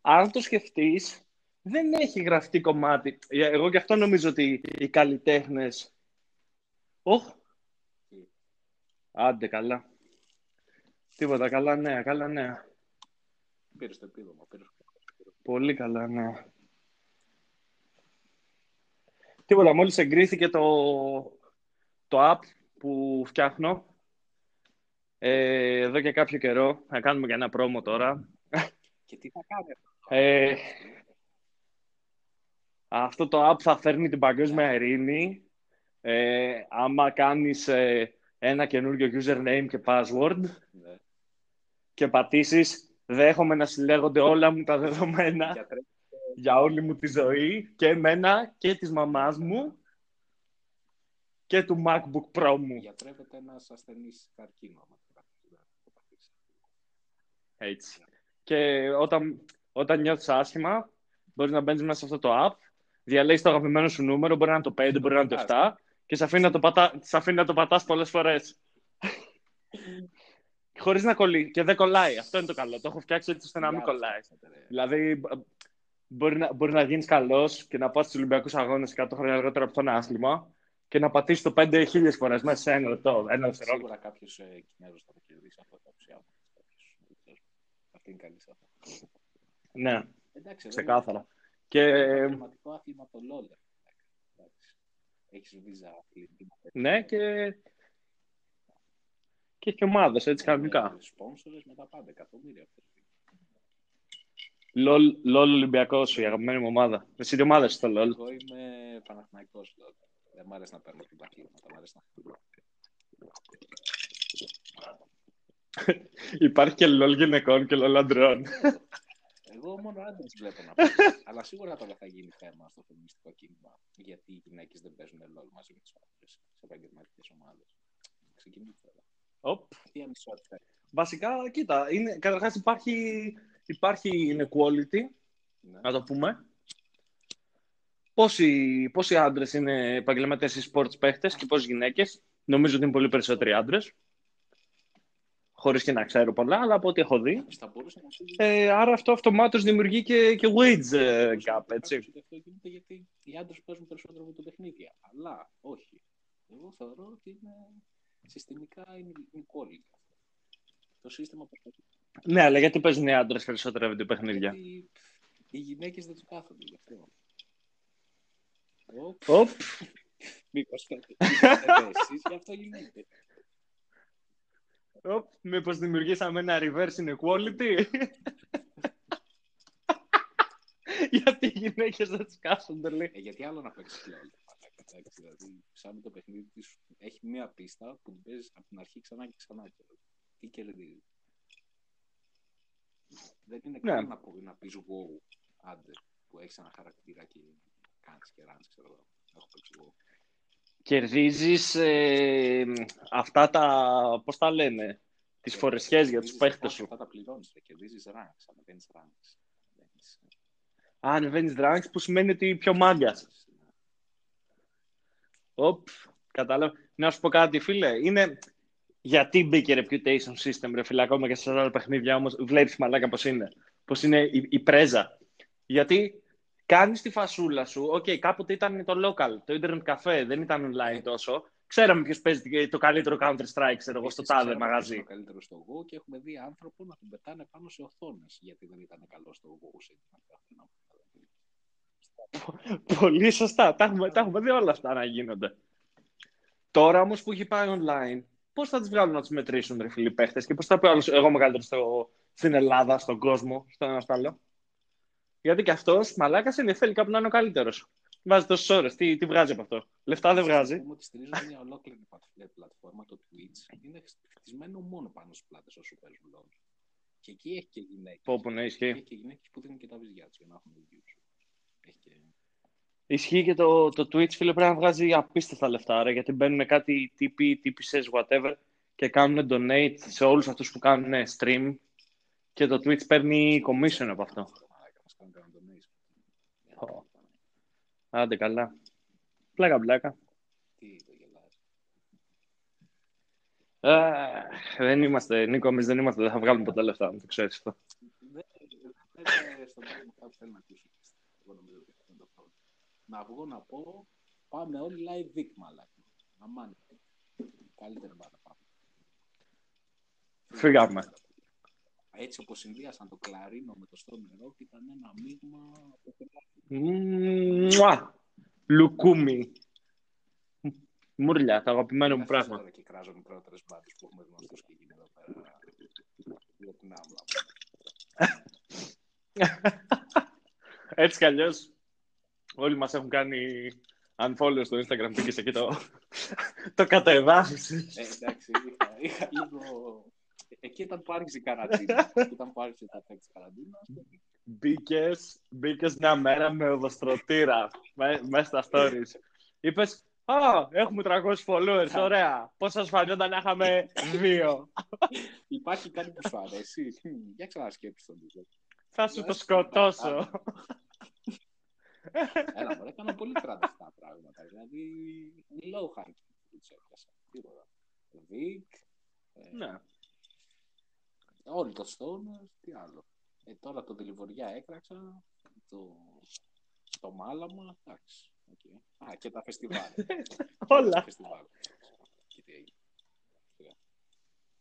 Αν το σκεφτείς, δεν έχει γραφτεί κομμάτι. Ε, Εγώ και αυτό νομίζω ότι οι καλλιτέχνε. Ωχ. Τι; Άντε, καλά. Τίποτα, καλά νέα, καλά νέα. Πήρες το επίδομα, πήρες Πολύ καλά, ναι. Τίποτα, μόλις εγκρίθηκε το, το app που φτιάχνω ε, εδώ και κάποιο καιρό. Θα κάνουμε και ένα πρόμο τώρα. Και τι θα κάνει αυτό. Ε, αυτό το app θα φέρνει την παγκόσμια ειρήνη. Ε, άμα κάνεις ε, ένα καινούργιο username και password Ναι. και πατήσεις δέχομαι να συλλέγονται όλα μου τα δεδομένα Γιατρέ, για όλη μου τη ζωή και εμένα και της μαμάς μου και του MacBook Pro μου. γιατρεύεται ένας ασθενής καρκίνο. άμα το πατήσεις. Έτσι. Και όταν, όταν νιώθεις άσχημα, μπορείς να μπαίνεις μέσα σε αυτό το app, διαλέγεις το αγαπημένο σου νούμερο, μπορεί να είναι το 5, μπορεί να είναι το 7 και σε αφήνει να το, πατά, σε αφήνει να το πατάς πολλές φορές. Χωρίς να κολλεί. Και δεν κολλάει. Αυτό είναι το καλό. Το έχω φτιάξει έτσι ώστε να μην Διάλογο κολλάει. φτιάξατε, ρε. Δηλαδή, μπ- μπορεί να, μπορεί να γίνεις καλός και να πας στους Ολυμπιακούς Αγώνες 100 χρόνια αργότερα από τον άθλημα και να πατήσεις το 5.000 φορές μέσα σε ένα λεπτό. Ένα δευτερόλεπτο. Σίγουρα κάποιος ε, Κινέζο θα το κερδίσει αυτό το ψιάδο. Αυτή είναι καλή σε αυτό. Ναι, Εντάξει, ξεκάθαρα. Και Είναι επαγγελματικό άθλημα το LOL. Έχεις βίζα αθλητή. ναι, και. Και έχει ομάδες έτσι κανονικά. Σπόνσορε με τα πάντα, εκατομμύρια. LOL, LOL Ολυμπιακός, η αγαπημένη μου ομάδα. Εσύ τι ομάδα στο LOL. Εγώ είμαι Παναθηναϊκός LOL. Δεν μ' αρέσει να παίρνω την πατήματα, μ' αρέσει να χτυπώ. Υπάρχει και LOL γυναικών και LOL αντρών. Εγώ μόνο άντρες βλέπω να παίζουν. Αλλά σίγουρα τώρα θα γίνει θέμα στο φεμινιστικό κίνημα. Γιατί οι γυναίκες δεν παίζουν LOL μαζί με τους άντρες σε επαγγελματικές ομάδες. Ξεκινήσει τώρα. Οπ. Τι ανισότητα. Βασικά, κοίτα, είναι, καταρχάς υπάρχει, υπάρχει inequality, Ναι. να το πούμε. Πόσοι, πόσοι άντρες είναι επαγγελματίες ή sports παίχτες και πόσοι γυναίκες. Νομίζω ότι είναι πολύ περισσότεροι άντρες. Χωρίς και να ξέρω πολλά, αλλά από ό,τι έχω δει. Θα μπορούσε να σου Ε, άρα αυτό αυτομάτως δημιουργεί και, και wage ε, gap, έτσι. Ότι αυτό γίνεται γιατί οι άντρες παίζουν περισσότερο με το παιχνίδια. Αλλά όχι. Εγώ θεωρώ ότι είναι συστημικά inequality. Το σύστημα προσπαθεί. Ναι, αλλά γιατί παίζουν οι άντρες περισσότερα με παιχνίδια; Γιατί οι γυναίκες δεν τους κάθονται γι' αυτό. Οπ, Οπ, Μήπως κάτι. Εσείς γι' αυτό γίνεται. Οπ, μήπως δημιουργήσαμε ένα reverse inequality; γιατί οι γυναίκες δεν τις κάθονται, λέει. Ε, γιατί άλλο να παίξεις LOL. μαλάκα, εντάξει, Δηλαδή, σαν το παιχνίδι της έχει μία πίστα που την παίζεις από την αρχή ξανά και ξανά. και Τι κερδίζει. Δεν είναι Ναι. καν να, πω- να πεις wow, άντε, που έχεις ένα χαρακτήρα και κάνεις και ράνεις, ξέρω εγώ. Έχω παίξει wow. Κερδίζεις ε, αυτά τα, πώς τα λένε, τις φορεσιές για τους Κερδίζεις παίχτες αυτά, σου. Αυτά τα πληρώνεις, ρε. κερδίζεις ranks, ανεβαίνεις ranks. Ανεβαίνεις, Α, ανεβαίνεις ranks που σημαίνει ότι πιο μάγκας. ναι. Οπ, κατάλαβα. Να σου πω κάτι, φίλε. Είναι... Γιατί μπήκε reputation system, ρε φίλε, ακόμα και σε άλλα παιχνίδια όμως, βλέπεις μαλάκα πώς είναι. Πώς είναι η, η πρέζα. Γιατί κάνεις τη φασούλα σου. Οκ, κάποτε ήταν το local, το internet cafe, δεν ήταν online τόσο. Ξέραμε ποιος παίζει το καλύτερο Counter-Strike, ξέρω εγώ, στο Επίσης, τάδε ξέραμε ποιος είναι μαγαζί. ο καλύτερος στο Go και έχουμε δει άνθρωπο να τον πετάνε πάνω σε οθόνες γιατί δεν ήταν καλός στο Go. σε internet. Πολύ σωστά. Τα έχουμε, τα έχουμε δει όλα αυτά να γίνονται. Τώρα όμως που έχει πάει online, πώς θα τις βγάλουν να του μετρήσουν, ρε φίλε οι παίχτες, και πώς θα πει ο άλλος, εγώ μεγαλύτερος στο, στην Ελλάδα, στον κόσμο, στον ένα στο άλλο; Γιατί και αυτός μαλάκας είναι, θέλει κάπου να είναι ο καλύτερος. Βάζει τόσες ώρες. Τι, τι βγάζει από αυτό; Λεφτά δεν βγάζει. Πούμε ότι στηρίζουν μια ολόκληρη πλα- πλατφόρμα, το Twitch. Είναι βασισμένο μόνο πάνω στις πλάτες όσο παίζουν λόγο. Και εκεί έχει και γυναίκες. Πω, πω, ναι, ισχύει. Έχει και γυναίκες που δίνουν και τα βυζιά τους για να έχουν views. Έχει και... Ισχύει και το, το Twitch, φίλε, πρέπει να βγάζει απίστευτα λεφτά, ρε, γιατί μπαίνουν κάτι τύποι, τύπησες, whatever, και κάνουν donate σε όλους αυτούς που κάνουν stream και το Twitch παίρνει commission από αυτό. Μαλάκα, μας κάνουν κανένα donation. Ω. Άντε καλά. Πλάκα, πλάκα. Τι το γελάς. Ε, δεν είμαστε, Νίκο, εμείς δεν είμαστε, δεν θα βγάλουμε ποτέ λεφτά, να το ξέρεις αυτό. Δεν δεν είναι στον κόσμο που θέλει να ακούσει. Εγώ νομίζω ότι αυτό είναι το πρόβλημα. Να βγω να πω, πάμε όλοι live Vic, μαλάκα. Αμάν. Καλύτερα μπάτα πάμε. Φύγαμε. Έτσι όπως συνδύασαν το κλαρίνο με το στο νερό και ήταν ένα μείγμα από Μουα! Λουκούμι. Μουρλιά, το αγαπημένο μου Αυτές πράγμα. τώρα και κράζω μικρότερες μπάτες που έχουμε γνωστούς και γίνει εδώ πέρα. Βιετνάμ, να πούμε. Έτσι κι αλλιώς, όλοι μας έχουν κάνει unfollow στο Instagram πήγες εκεί το, το κατεδάφισες. Ε, εντάξει, είχα, είχα λίγο... Εκεί ήταν που άρχισε η καραντίνα. Εκεί ήταν που άρχισε το effect της καραντίνας. Μπήκες, μπήκες μια μέρα με οδοστρωτήρα με- μέσα στα stories. Είπες, Α, έχουμε 300 followers, ωραία. Πώς σας φανόταν να είχαμε δύο; Υπάρχει κάτι που σου αρέσει; Μμμ, Για ξανασκέψεις τον τίτλο. Θα σου το σκοτώσω. Έλα, μωρέ, έκανα πολύ κράταστα πράγματα. Δηλαδή, low high που τους έπιασα. Τίποτα. Βικ, Ναι. Όλοι το Stoner, τι άλλο. Ε, τώρα το Δηληβοριά έκραξα, το, το Μάλαμα, εντάξει. Okay. Α, και τα φεστιβάλ. Τα Όλα. φεστιβάλ. Και τι έγινε.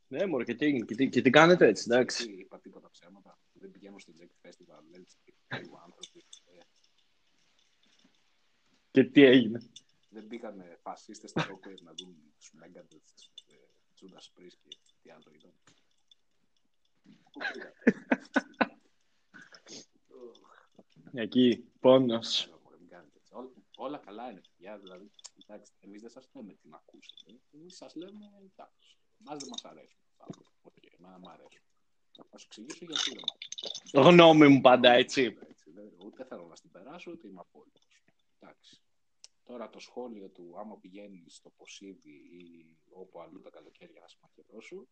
Ναι, μωρέ, και τι, και τι, και τι κάνετε έτσι, εντάξει. Τι είπα τίποτα ψέματα. Δεν πηγαίνω στο Jack Festival. Δεν ξέρω άνθρωποι. Ε, Και τι έγινε. δεν πήγαν φασίστες στο Rockwave να δουν τους Megadeth, ε, Judas Priest και τι άλλο ήταν. Πού πήγαν; Εκεί, πόνος. Έλα, μωρέ, μην κάνετε έτσι. Όλα, όλα καλά είναι, παιδιά. Δηλαδή, εντάξει, εμείς δεν σας λέμε τι να ακούσετε. Εμείς σας λέμε, εντάξει, μας δεν μας αρέσουν. Οκ, εμένα μ' αρέσουν. Θα σου εξηγήσω γιατί δεν μ' αρέσουν. Γνώμη μου πάντα, έτσι. Έτσι, δεν- Ούτε θέλω να στην περάσω, ούτε είμαι απόλυτος. Εντάξει. Τώρα το σχόλιο του άμα πηγαίνει στο Ποσείδι ή όπου αλλού τα καλοκαίρια να σε μαχαιρώσω.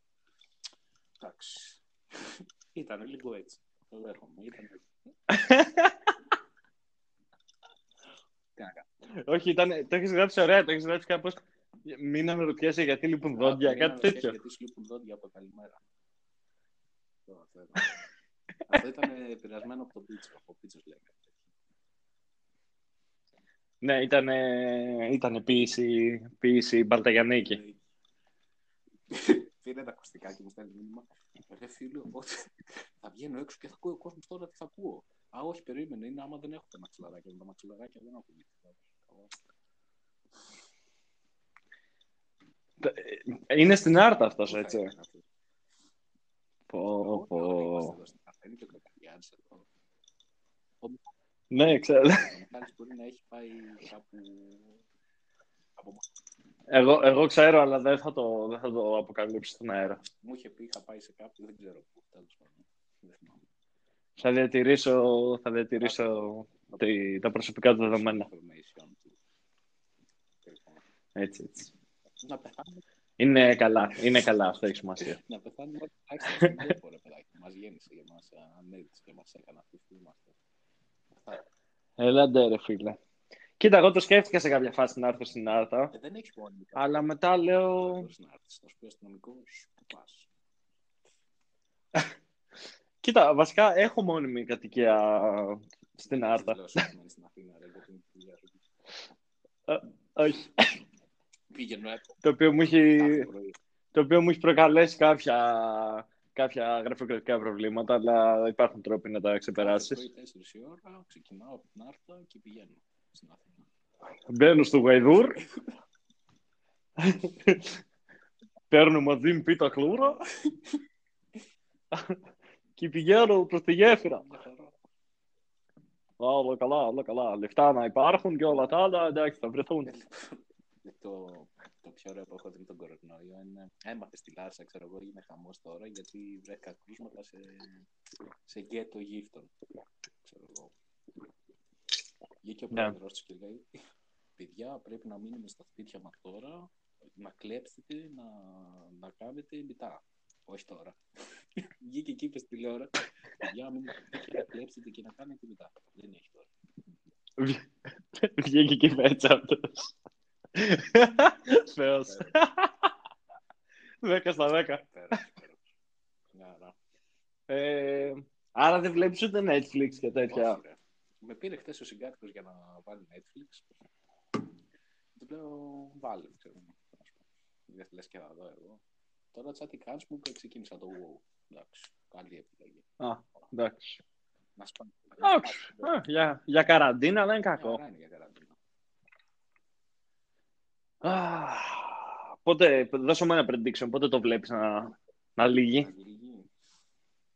Εντάξει. Ήταν λίγο έτσι. Το δέχομαι. Ήταν έτσι. Τι να κάνω. Όχι, ήταν, το έχεις γράψει ωραία, το έχεις γράψει κάπως. Μην αναρωτιέσαι γιατί λείπουν δόντια, Μην κάτι αναρωτιέσαι τέτοιο. Γιατί σου λείπουν δόντια από καλημέρα. Αυτό, αυτό ήταν. Αυτό ήταν επηρεασμένο από τον Πίτσο. Από Πίτσος λέγανε. Ναι, ήταν, ήταν ποίηση, ποίηση Μπαλταγιανίκη. Πήρε τα ακουστικά και μου στέλνει μήνυμα. Ρε φίλο, ότι θα βγαίνω έξω και θα ακούω ο κόσμος τώρα τι θα ακούω. Α, όχι, περίμενε. Είναι άμα δεν έχω τα μαξιλαράκια. Τα μαξιλαράκια δεν ακούω. Είναι στην άρτα αυτός, έτσι. Πω, πω. Είναι και ο Κακαριάδης εδώ. Ναι, ξέρω. Ο Μιχάλης μπορεί να έχει πάει κάπου. Από... Εγώ, εγώ ξέρω, αλλά δεν θα το, δεν θα το αποκαλύψω στον αέρα. Μου είχε πει, είχα πάει σε κάπου, δεν ξέρω πού. Τέλος πάντων. Δεν θυμάμαι. Θα διατηρήσω, θα διατηρήσω τη- τα προσωπικά του δεδομένα. Information του. Λοιπόν, Έτσι, έτσι. Να πεθάνουμε, Είναι καλά, είναι καλά, αυτό έχει σημασία. να πεθάνουμε όλοι τουλάχιστον στον τόπο, ρε παιδάκι. Μας γέννησε και μας ανέδειξε και μας έκανε αυτούς που είμαστε. Αυτά. Έλαντε ρε φίλε. Κοίτα, εγώ το σκέφτηκα σε κάποια φάση να έρθω στην Άρτα, Ε, δεν έχεις μόνη. αλλά μετά λέω... Μπορείς να έρθεις, θα σου πει αστυνομικός, που πας. Κοίτα, βασικά έχω μόνιμη κατοικία στην Άρτα. Τι λέω, σου μένεις στην Αθήνα, ρε, γιατί είναι τη δουλειά σου. Όχι. Πήγαινε έπω Το οποίο μου έχει, κάθε πρωί. το οποίο μου έχει προκαλέσει κάποια, κάποια γραφειοκρατικά προβλήματα, αλλά υπάρχουν τρόποι να τα Κάθε ξεπεράσει. πρωί 4 η ώρα, ξεκινάω από την Άρτα και πηγαίνω στην Αθήνα. Μπαίνω στο Γαϊδούρ. Παίρνω μαζί μου πίτα κλούρα και πηγαίνω προς τη γέφυρα. Μια χαρά. Όλα καλά, όλα καλά. Λεφτά να υπάρχουν και όλα τα άλλα, εντάξει, θα βρεθούν. Ε, Το, το το πιο ωραίο που έχω δει με τον κορονοϊό είναι έμαθε στη Λάρισα, ξέρω εγώ, έγινε χαμός τώρα γιατί βρέθηκα κρούσματα σε, σε γκέτο γύφτων. Ξέρω εγώ. Βγήκε ο Ναι. πρόεδρος του και λέει: Παιδιά, πρέπει να μείνουμε στα σπίτια μας τώρα, να κλέψετε, να, να κάνετε μετά. Όχι τώρα. Βγήκε και είπε στη τηλεόραση: Παιδιά, να μείνουμε στα σπίτια, να κλέψετε και να κάνετε μετά. Δεν έχει τώρα. Βγήκε και είπε έτσι αυτός. Θεός. Δέκα στα δέκα. Πέρασε, πέρασε. Μια χαρά. Ε, άρα δεν βλέπεις ούτε Netflix και τέτοια. Όχι, ρε. Με πήρε χθες ο συγκάτοικος για να βάλει Netflix. Του λέω, βάλε, ξέρω. να σου πω. Δεν λες και θα δω εγώ. Τώρα τσάτι κάνεις μου και ξεκίνησα το WoW. Εντάξει, καλή επιλογή. Α, εντάξει. Να σπάνε. Εντάξει. Α, για, για καραντίνα δεν είναι κακό. Χαρά είναι για καραντίνα. Α, Πότε, δώσω μου ένα prediction, πότε το βλέπεις να, να λύγει; Αγγελική.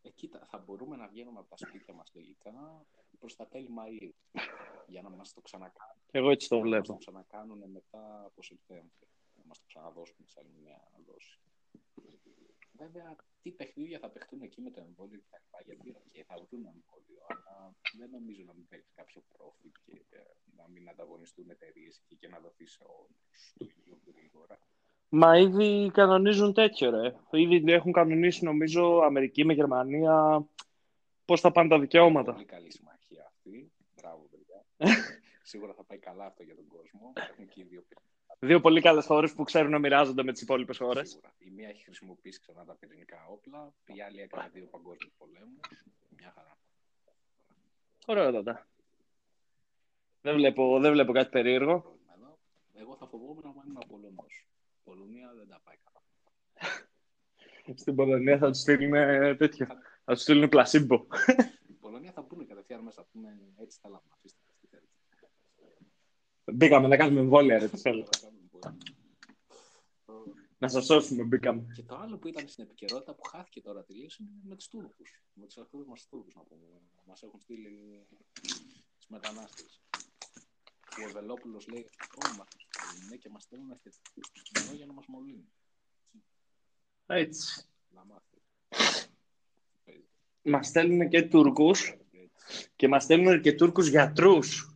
Ε, κοίτα, θα μπορούμε να βγαίνουμε από τα σπίτια μας λογικά προς τα τέλη Μαΐου για να μας το ξανακάνουν. Εγώ έτσι το να μας το βλέπω. ξανακάνουν μετά από Σεπτέμβριο. Να μας το ξαναδώσουν σε άλλη μια δόση. Βέβαια, τι παιχνίδια θα παιχτούν εκεί με το εμβόλιο και τα λοιπά, γιατί okay, θα βρουν εμβόλιο, αλλά δεν νομίζω να μην παίξει κάποιο profit και ε, να μην ανταγωνιστούν εταιρείες και, και να δοθείς σε όλους το ίδιο γρήγορα. Μα ήδη κανονίζουν τέτοιο, ρε. Ήδη έχουν κανονίσει, νομίζω, Αμερική με Γερμανία πώς θα πάνε τα δικαιώματα. Πολύ καλή συμμαχία αυτή. Μπράβο, παιδιά. Σίγουρα θα πάει καλά αυτό για τον κόσμο. Έχουν και οι δύο παιχνίδια. Δύο πολύ καλές χώρες που ξέρουν να μοιράζονται με τις υπόλοιπες χώρες. Σίγουρα. Η μία έχει χρησιμοποιήσει ξανά τα πυρηνικά όπλα, η άλλη έκανε δύο παγκόσμιους πολέμους. Μια χαρά. Ωραία, τότε. Δεν βλέπω, δεν βλέπω κάτι περίεργο. Πρόβλημα εδώ. Εγώ θα φοβόμουν να ήμουν Πολωνός. Πολωνία δεν τα πάει καλά. Στην Πολωνία θα τους στείλουν ε, τέτοιο. Θα τους στείλουν πλασίμπο. Η Πολωνία θα μπουν κατευθείαν μέσα. Θα πούμε έτσι θέλαμε. Αφήστε μας τι θέλετε. Μπήκαμε να κάνουμε εμβόλια, ρε. Τι θέλω. Θα κάνουμε πολύ. Να σας σώσουμε, μπήκαμε. Και το άλλο που ήταν στην επικαιρότητα που χάθηκε τώρα τελείω είναι με τους Τούρκους. Με τους αρχαίου μας Τούρκους να πούμε. Μας έχουν στείλει του μετανάστες. Ο Βελόπουλο λέει: Ω, μα ναι, και μας στέλνουν αυτοί για να μας μολύνουν. Έτσι. Να μάθει. Μας στέλνουν και Τούρκους και μας στέλνουν και Τούρκους γιατρούς.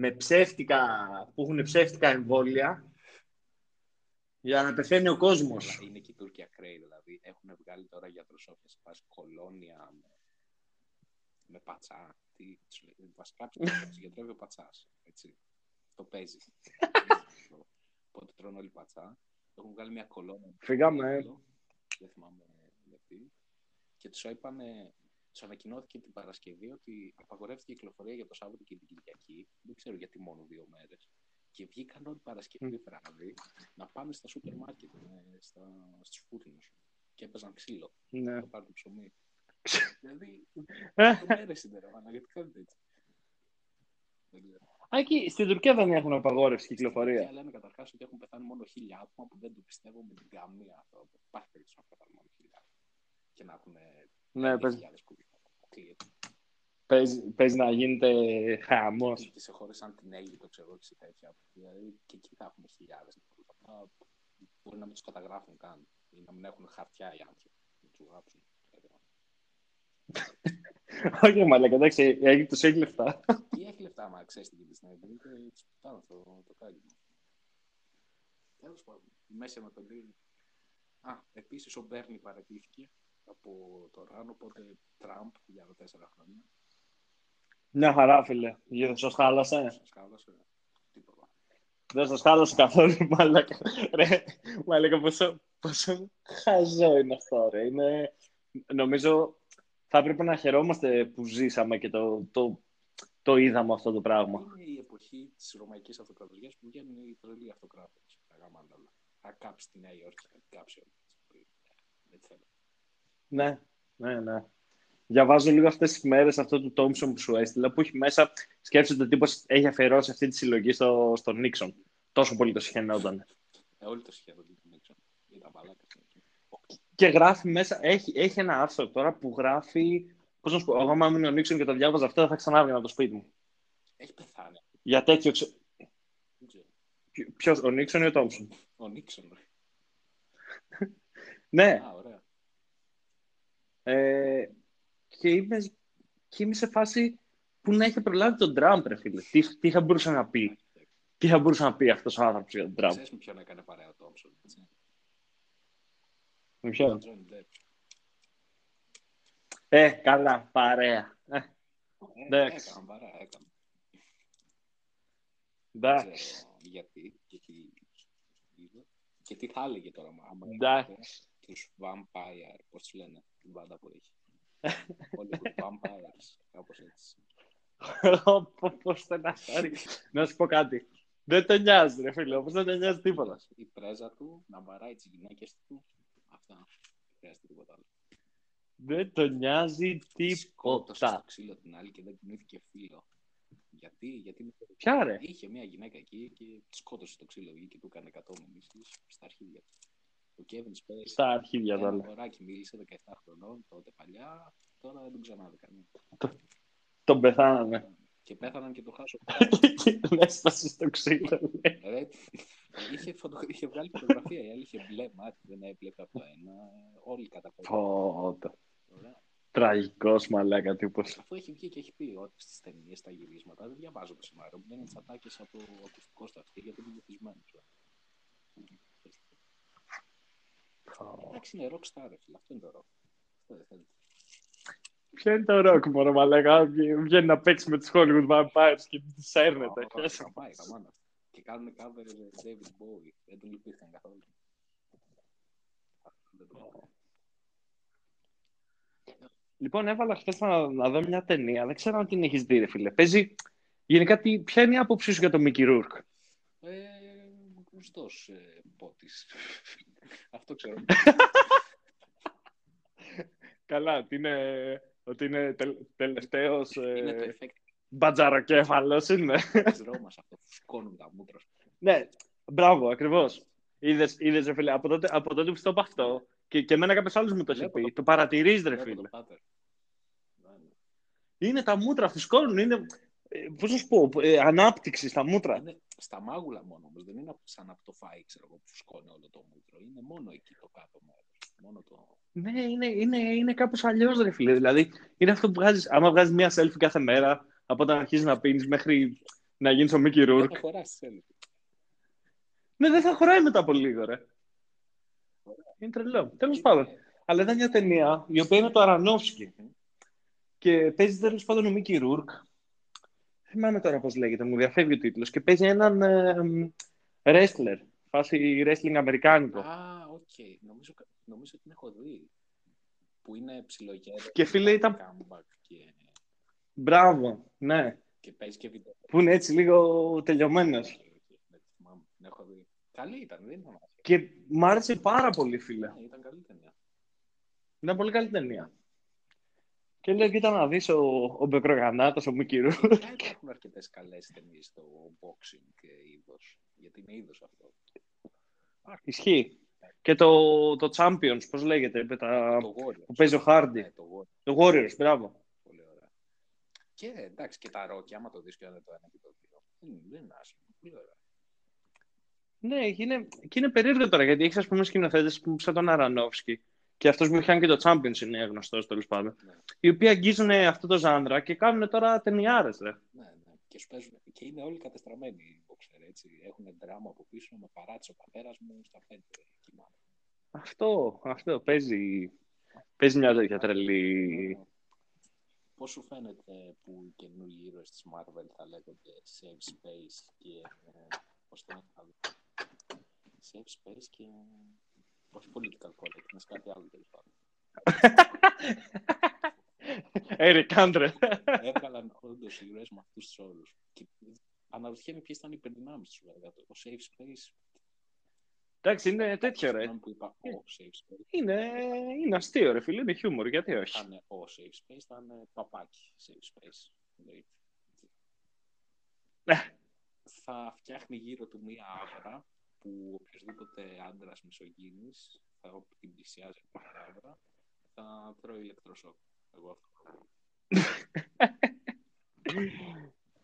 Με ψεύτικα, που έχουν ψεύτικα εμβόλια για να πεθαίνει ο κόσμος. Είναι και οι Τούρκοι ακραίοι, δηλαδή. Έχουν βγάλει τώρα γιατρού όποια σε φάση κολόνια με, με πατσά. Τι, τους λέει, βασικά τους γιατρεύει ο πατσάς. Έτσι. Το παίζει. Οπότε τρώνε όλοι πατσά. Έχουν βγάλει μια κολόνα. Φύγαμε. Δεν θυμάμαι γιατί. Και τους είπανε, τους ανακοινώθηκε την Παρασκευή ότι απαγορεύτηκε η κυκλοφορία για το Σάββατο και την Κυριακή. Δεν ξέρω γιατί μόνο δύο μέρες. Και βγήκαν όλη Παρασκευή βράδυ να πάνε στα σούπερ μάρκετ, ε, στα, στους φούρνους και έπαιζαν ξύλο. Ναι. Να πάρουν ψωμί. δηλαδή, Ε. δύο μέρες είναι ρε μάνα, γιατί κάνετε έτσι. Δεν ξέρω. Α, εκεί στην Τουρκία δεν έχουν απαγόρευση κυκλοφορία. Και λένε καταρχάς ότι έχουν πεθάνει μόνο χίλια άτομα που δεν το πιστεύω με την καμία αυτό. Υπάρχει περίπτωση να πεθάνουν μόνο χίλια άτομα. Και να έχουν Ναι, παίζει, χιλιάδες που αποκλείεται. Παίζει, παίζει να γίνεται χαμός. Και σε χώρες σαν την Αίγυπτο, ξέρω εγώ, και σε τέτοια. Δηλαδή και εκεί θα έχουμε χιλιάδες. Μπορεί να μην τους καταγράφουν καν ή να μην έχουν χαρτιά οι άνθρωποι. Να τους γράψουν. Όχι, μαλάκα, εντάξει, η Αίγυπτος έχει λεφτά. Ή έχει λεφτά, άμα ξέρεις την Κυριακή επειδή και του πετάνε το, το κάλυμα. Τέλος πάντων, η Μέση Ανατολή. Α, επίσης ο Μπέρνι παρατήθηκε από το Ράνο, οπότε Τραμπ για άλλα τέσσερα χρόνια. Μια χαρά, φίλε. Δεν σας χάλασε; Σας κάλασε. Τίποτα. Δεν σας χάλασε καθόλου, μαλάκα. Ρε, μαλάκα, πόσο, πόσο χαζό είναι αυτό, ρε. Είναι, νομίζω θα έπρεπε να χαιρόμαστε που ζήσαμε και το, το, το είδαμε αυτό το πράγμα. Είναι η εποχή της Ρωμαϊκής Αυτοκρατορίας που βγαίνουν οι τρελοί αυτοκράτε. Θα κάψει τη Νέα Υόρκη, θα την κάψει όλη. Δεν θέλω. Ναι, ναι, ναι. Διαβάζω λίγο αυτές τις μέρες αυτό του Τόμψον που σου έστειλα, που έχει μέσα, σκέφτεται ότι τύπος έχει αφιερώσει αυτή τη συλλογή στο, στον Νίξον. Τόσο πολύ το συχαινόταν. Ε, όλοι το σχέδιο του Νίξον. Ήταν μαλάκα. Και γράφει μέσα, έχει, έχει ένα άρθρο τώρα που γράφει, πώς να σου πω, εγώ άμα ήμουν ο Νίξον και το διάβαζα αυτό, δεν θα ξανάβγαινα από το σπίτι μου. Έχει πεθάνει. Για τέτοιο, ξε... Δεν ξέρω. Ποιο, ο Νίξον ή ο Τόμψον. Ο Νίξον. ρε. Ναι, Α, ωραία. ε, και, είμαι, και είμαι σε φάση που να είχε προλάβει τον Τραμπ, ρε φίλε. Τι, τι θα μπορούσε να πει. Τι θα μπορούσε να πει αυτός ο άνθρωπος για τον Τραμπ. Ξέρεις με ποιον έκανε παρέα ο Τόμψον. έτσι. Με ποιον; Τον Τζόνι Ντεπ. Ε, καλά, παρέα. Ε, Ε, Εντάξει. Έκαναν παρέα, έκαναν. Δεν εντάξει. ξέρω γιατί και τι είδε. Και τι θα έλεγε τώρα, άμα Εντάξει. τους Vampire, πώς τους λένε, την μπάντα που έχει. Hollywood Vampires, κάπως έτσι. Πώς στεναχώρη. Να σου πω κάτι. Δεν το νοιάζει, ρε φίλε. Όπως δεν το νοιάζει τίποτα. Η πρέζα του να βαράει τις γυναίκες του, αυτά. Δεν χρειάζεται τίποτα άλλο. Δεν το νοιάζει Σκότωσε τίποτα. στο ξύλο την άλλη και δεν κουνήθηκε φίλο. Γιατί, γιατί Ποια ρε; είχε μια γυναίκα εκεί και τη σκότωσε το ξύλο εκεί και του έκανε 100 μηνύσεις στα αρχίδια του. Ο Kevin Spacey, Στα αρχίδια ένα τώρα. αγοράκι μίλησε 17 χρονών τότε παλιά, τώρα δεν τον ξανάδε κανένα. Τον πεθάνανε. Και πέθαναν και το χάσω. Και τον έσπασε στο ξύλο. λέει. Ρε, είχε, φωτο... είχε βγάλει φωτογραφία, η άλλη είχε μπλε μάτι, δεν έβλεπε από το ένα. Όλοι καταφέρουν. Πω, το. Τραγικός μαλάκα τύπος. Αφού έχει βγει και έχει πει ότι στις ταινίες, στα γυρίσματα, δεν διαβάζω το σενάριο. Μου λένε τις ατάκες από το ακουστικό στα αυτή γιατί είναι βυθισμένο. Εντάξει, είναι rock star, ρε φίλε. Αυτό είναι το rock. Αυτό δεν θέλει. Ποιο είναι το ροκ, μωρό μαλάκα. Βγαίνει να παίξει με τους Hollywood Vampires και τους έρνεται. Ω, Καμπάει, καμάνα. Και κάνουν cover ε, David Bowie. Δεν τον λυπήθηκαν καθόλου. Δεν το- Λοιπόν, έβαλα χθες να, να δω μια ταινία. Δεν ξέρω αν την έχεις δει, ρε φίλε. Παίζει. Γενικά, τι, ποια είναι η άποψή σου για τον Μίκη Ρούρκ. Ε, γνωστός ε, πότης. Αυτό ξέρω. Καλά, ότι είναι, ότι είναι τελ, τελευταίος Είναι το ε, effect μπατζαροκέφαλος είναι. της Ρώμας αυτό. Φουσκώνουν τα μούτρα. σου. ναι, μπράβο, ακριβώς. Είδες, είδες, ρε φίλε, από τότε, από τότε που στο είπα αυτό και, και εμένα κάποιος άλλος μου το έχει Βλέπω πει. Το παρατηρείς, ρε Βλέπω φίλε. το pattern. Ναι, ναι. Είναι τα μούτρα, φουσκώνουν, είναι, ε, πώς να σου πω, ε, ανάπτυξη στα μούτρα. Είναι στα μάγουλα μόνο όμως. Δεν είναι σαν από το φάι, ξέρω εγώ, που φουσκώνει όλο το μούτρο. Είναι μόνο εκεί το κάτω μέρος. Μόνο το... Ναι, είναι, είναι, είναι κάπως αλλιώς, ρε φίλε. Δηλαδή, είναι αυτό που βγάζεις, άμα βγάζεις μία selfie κάθε μέρα, από όταν αρχίζεις να πίνεις μέχρι να γίνεις ο Μίκη Δεν Ρούρκ. θα χωράσει selfie. Ναι, δεν θα χωράει μετά από λίγο, ρε. Είναι τρελό. Τέλος πάντων. Αλλά ήταν μια ταινία η οποία είναι το Αρανόφσκι. Και παίζει τέλος πάντων ο Μίκυ Ρούρκ. Δεν θυμάμαι τώρα πώς λέγεται, μου διαφεύγει ο τίτλος. Και παίζει έναν ε, wrestler. Φάση wrestling αμερικάνικο. Α, οκ. Νομίζω, νομίζω ότι την έχω δει. Που είναι ψιλογέρος. Και φίλε, ήταν- Comeback και, Μπράβο, ναι. και παίζει και βίντεο. Που είναι έτσι λίγο τελειωμένος. Δεν τη θυμάμαι. Την έχω δει. Καλή ήταν, δεν ήταν άσχημη. Και μ' άρεσε πάρα πολύ, φίλε. Ναι, ήταν καλή ταινία. Ήταν πολύ καλή ταινία. Και λέω, κοίτα να δεις ο, ο Μπεκρογανάτος, ο Μίκη Ρούρκ. Γενικά υπάρχουν αρκετές καλές ταινίες στο boxing και είδος. Γιατί είναι είδος αυτό. Ισχύει. Και το, το Champions, πώς λέγεται, με τα, το Warriors. που παίζει ο Hardy. Ναι, το Warriors. Το Warriors, μπράβο. Πολύ ωραία. Και εντάξει, και τα Rocky, άμα το δεις και είναι το ένα και το δύο. Δεν, δεν είναι άσχημο. Πολύ ωραία. Ναι, και είναι, και είναι περίεργο τώρα, γιατί έχεις ας πούμε σκηνοθέτες που σαν τον Αρανόφσκι και αυτός που είχε κάνει και το Champions είναι γνωστός τέλος πάντων, Ναι. οι οποίοι αγγίζουν αυτό το ζάντρα και κάνουν τώρα ταινιάρες, ρε. Ναι, ναι. Και, σου παίζουν, και είναι όλοι κατεστραμμένοι οι boxer, έτσι. Έχουν δράμα από πίσω, με παράτησε ο πατέρας μου στα πέντε κοιμάμαι. Αυτό, αυτό παίζει, παίζει μια τέτοια τρελή... Πώς σου φαίνεται που οι καινούργιοι ήρωες της Marvel θα λέγονται Save Space και. Ε, Πώς το λένε άλλο. Save Space και. Όχι political correctness, κάτι άλλο τέλος πάντων. Eric Andre. Έβγαλαν όντως ήρωε με αυτούς τους όρους. Και αναρωτιέμαι ποιες ήταν οι υπερδυνάμει τους, βέβαια. Το Save Space. Εντάξει, είναι τέτοιο, ρε. Συγγνώμη που είπα ο Save Space. Είναι, είναι αστείο, ρε φίλε, είναι χιούμορ, γιατί όχι; Ήταν ο Save Space, ήταν παπάκι Save Space. Δηλαδή, Ναι. θα φτιάχνει γύρω του μία άβρα που οποιοδήποτε άντρας μισογίνης θα την πλησιάζει από την άβρα θα τρώει ηλεκτροσόκ. Εγώ αυτό.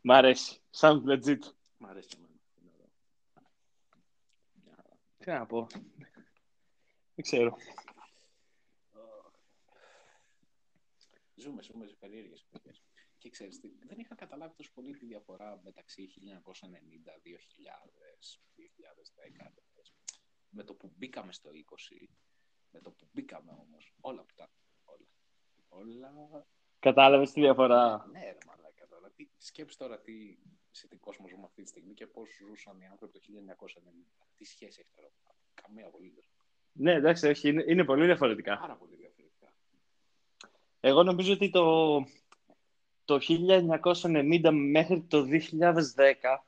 Μ' αρέσει. Sounds legit. Μ' αρέσει και εμένα. Είναι ωραίο. Τι να πω. Δεν ξέρω. Ζούμε, ζούμε σε περίεργες εποχές. Και ξέρεις, τι, δεν είχα καταλάβει τόσο πολύ τη διαφορά μεταξύ 1990, 2000, 2010. Με το που μπήκαμε στο 20, με το που μπήκαμε όμως, όλα αυτά, όλα. Όλα... Κατάλαβες τη διαφορά. Ναι, ρε μαλάκα τώρα. Τι, σκέψεις τώρα τι, σε τι κόσμος ζούμε αυτή τη στιγμή και πώς ζούσαν οι άνθρωποι το 1990. Τι σχέση έχει τώρα; Καμία απολύτως. Ναι, εντάξει, όχι, είναι, είναι πολύ διαφορετικά. Πάρα πολύ διαφορετικά. Εγώ νομίζω ότι το, το 1990 μέχρι το 2010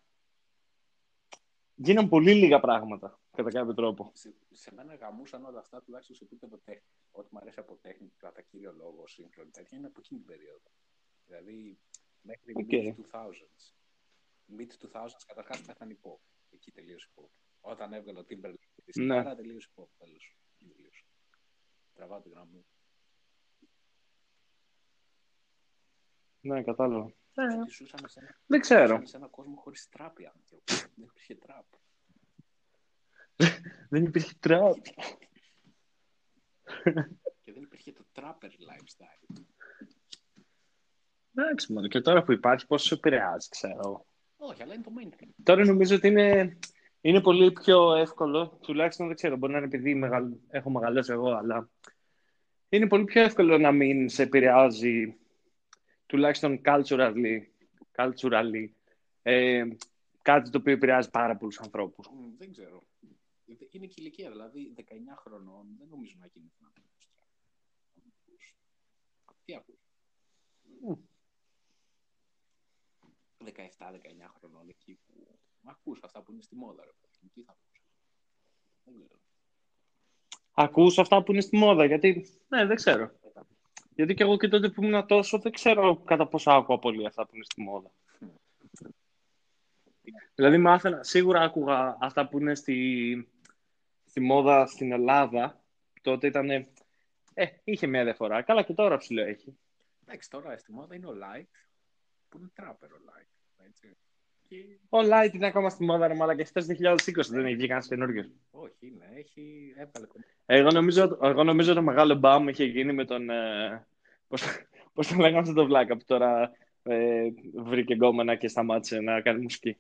γίναν πολύ λίγα πράγματα, κατά κάποιο τρόπο. Σε, σε μένα γαμούσαν όλα αυτά τουλάχιστον σε επίπεδο τέχνη. Ό,τι μου αρέσει από τέχνη, κατά κύριο λόγο, σύγχρονη τέτοια, είναι από εκείνη την περίοδο. Δηλαδή, μέχρι Okay. mid-2000s. Mid-2000s καταρχάς πέθανε η pop. Εκεί τελείωσε η pop. Όταν έβγαλε ο Timberlake τη Ναι. σιγάρα, τελείωσε η pop. Τέλος. Εκεί τελείωσε. Τραβάω τη γραμμή. Ναι, κατάλαβα. Γιατί ζούσαμε σε ένα, Δεν ξέρω. ζούσαμε σε ένα κόσμο χωρίς τραπ οι άνθρωποι. Δεν υπήρχε τραπ. Δεν υπήρχε τραπ. Και δεν υπήρχε το trapper lifestyle. Εντάξει, μόνο. Και τώρα που υπάρχει, πόσο σε επηρεάζει, ξέρω. Όχι, αλλά είναι το mainstream. Τώρα νομίζω ότι είναι, είναι πολύ πιο εύκολο, τουλάχιστον δεν ξέρω, μπορεί να είναι επειδή μεγαλ... έχω μεγαλώσει εγώ, αλλά είναι πολύ πιο εύκολο να μην σε επηρεάζει, τουλάχιστον culturally, culturally ε, κάτι το οποίο επηρεάζει πάρα πολλούς ανθρώπους. Μ, Δεν ξέρω. Είναι και ηλικία, δηλαδή 19 χρονών δεν νομίζω να γίνει να ακούς trap. Τι ακούς; 17-19 χρονών εκεί που ακούς αυτά που είναι στη μόδα. Ρε, παιδί, τι θα ακούς; Δεν ξέρω. Ακούς αυτά που είναι στη μόδα, γιατί, ναι, δεν ξέρω. Γιατί και εγώ και τότε που ήμουν τόσο, δεν ξέρω κατά πόσο άκουγα πολύ αυτά που είναι στη μόδα. Δηλαδή μάθαινα, σίγουρα άκουγα αυτά που είναι στη, στη μόδα στην Ελλάδα. Τότε ήταν, ε, είχε μια διαφορά. Καλά και τώρα ψηλό έχει. Εντάξει, τώρα στη μόδα είναι ο light που είναι trapper ο light. Έτσι. Και... Ο Light είναι ακόμα στη μόδα, ρε μαλάκα. Χθες 2020 δεν έχει βγει κανένας καινούριος. Όχι, είναι, έχει έβγαλε κομμάτι. Εγώ νομίζω, εγώ νομίζω το μεγάλο μπαμ είχε γίνει με τον. Ε, πώς, πώς το λέγαμε αυτό το βλάκα που τώρα ε, βρήκε γκόμενα και σταμάτησε να κάνει μουσική.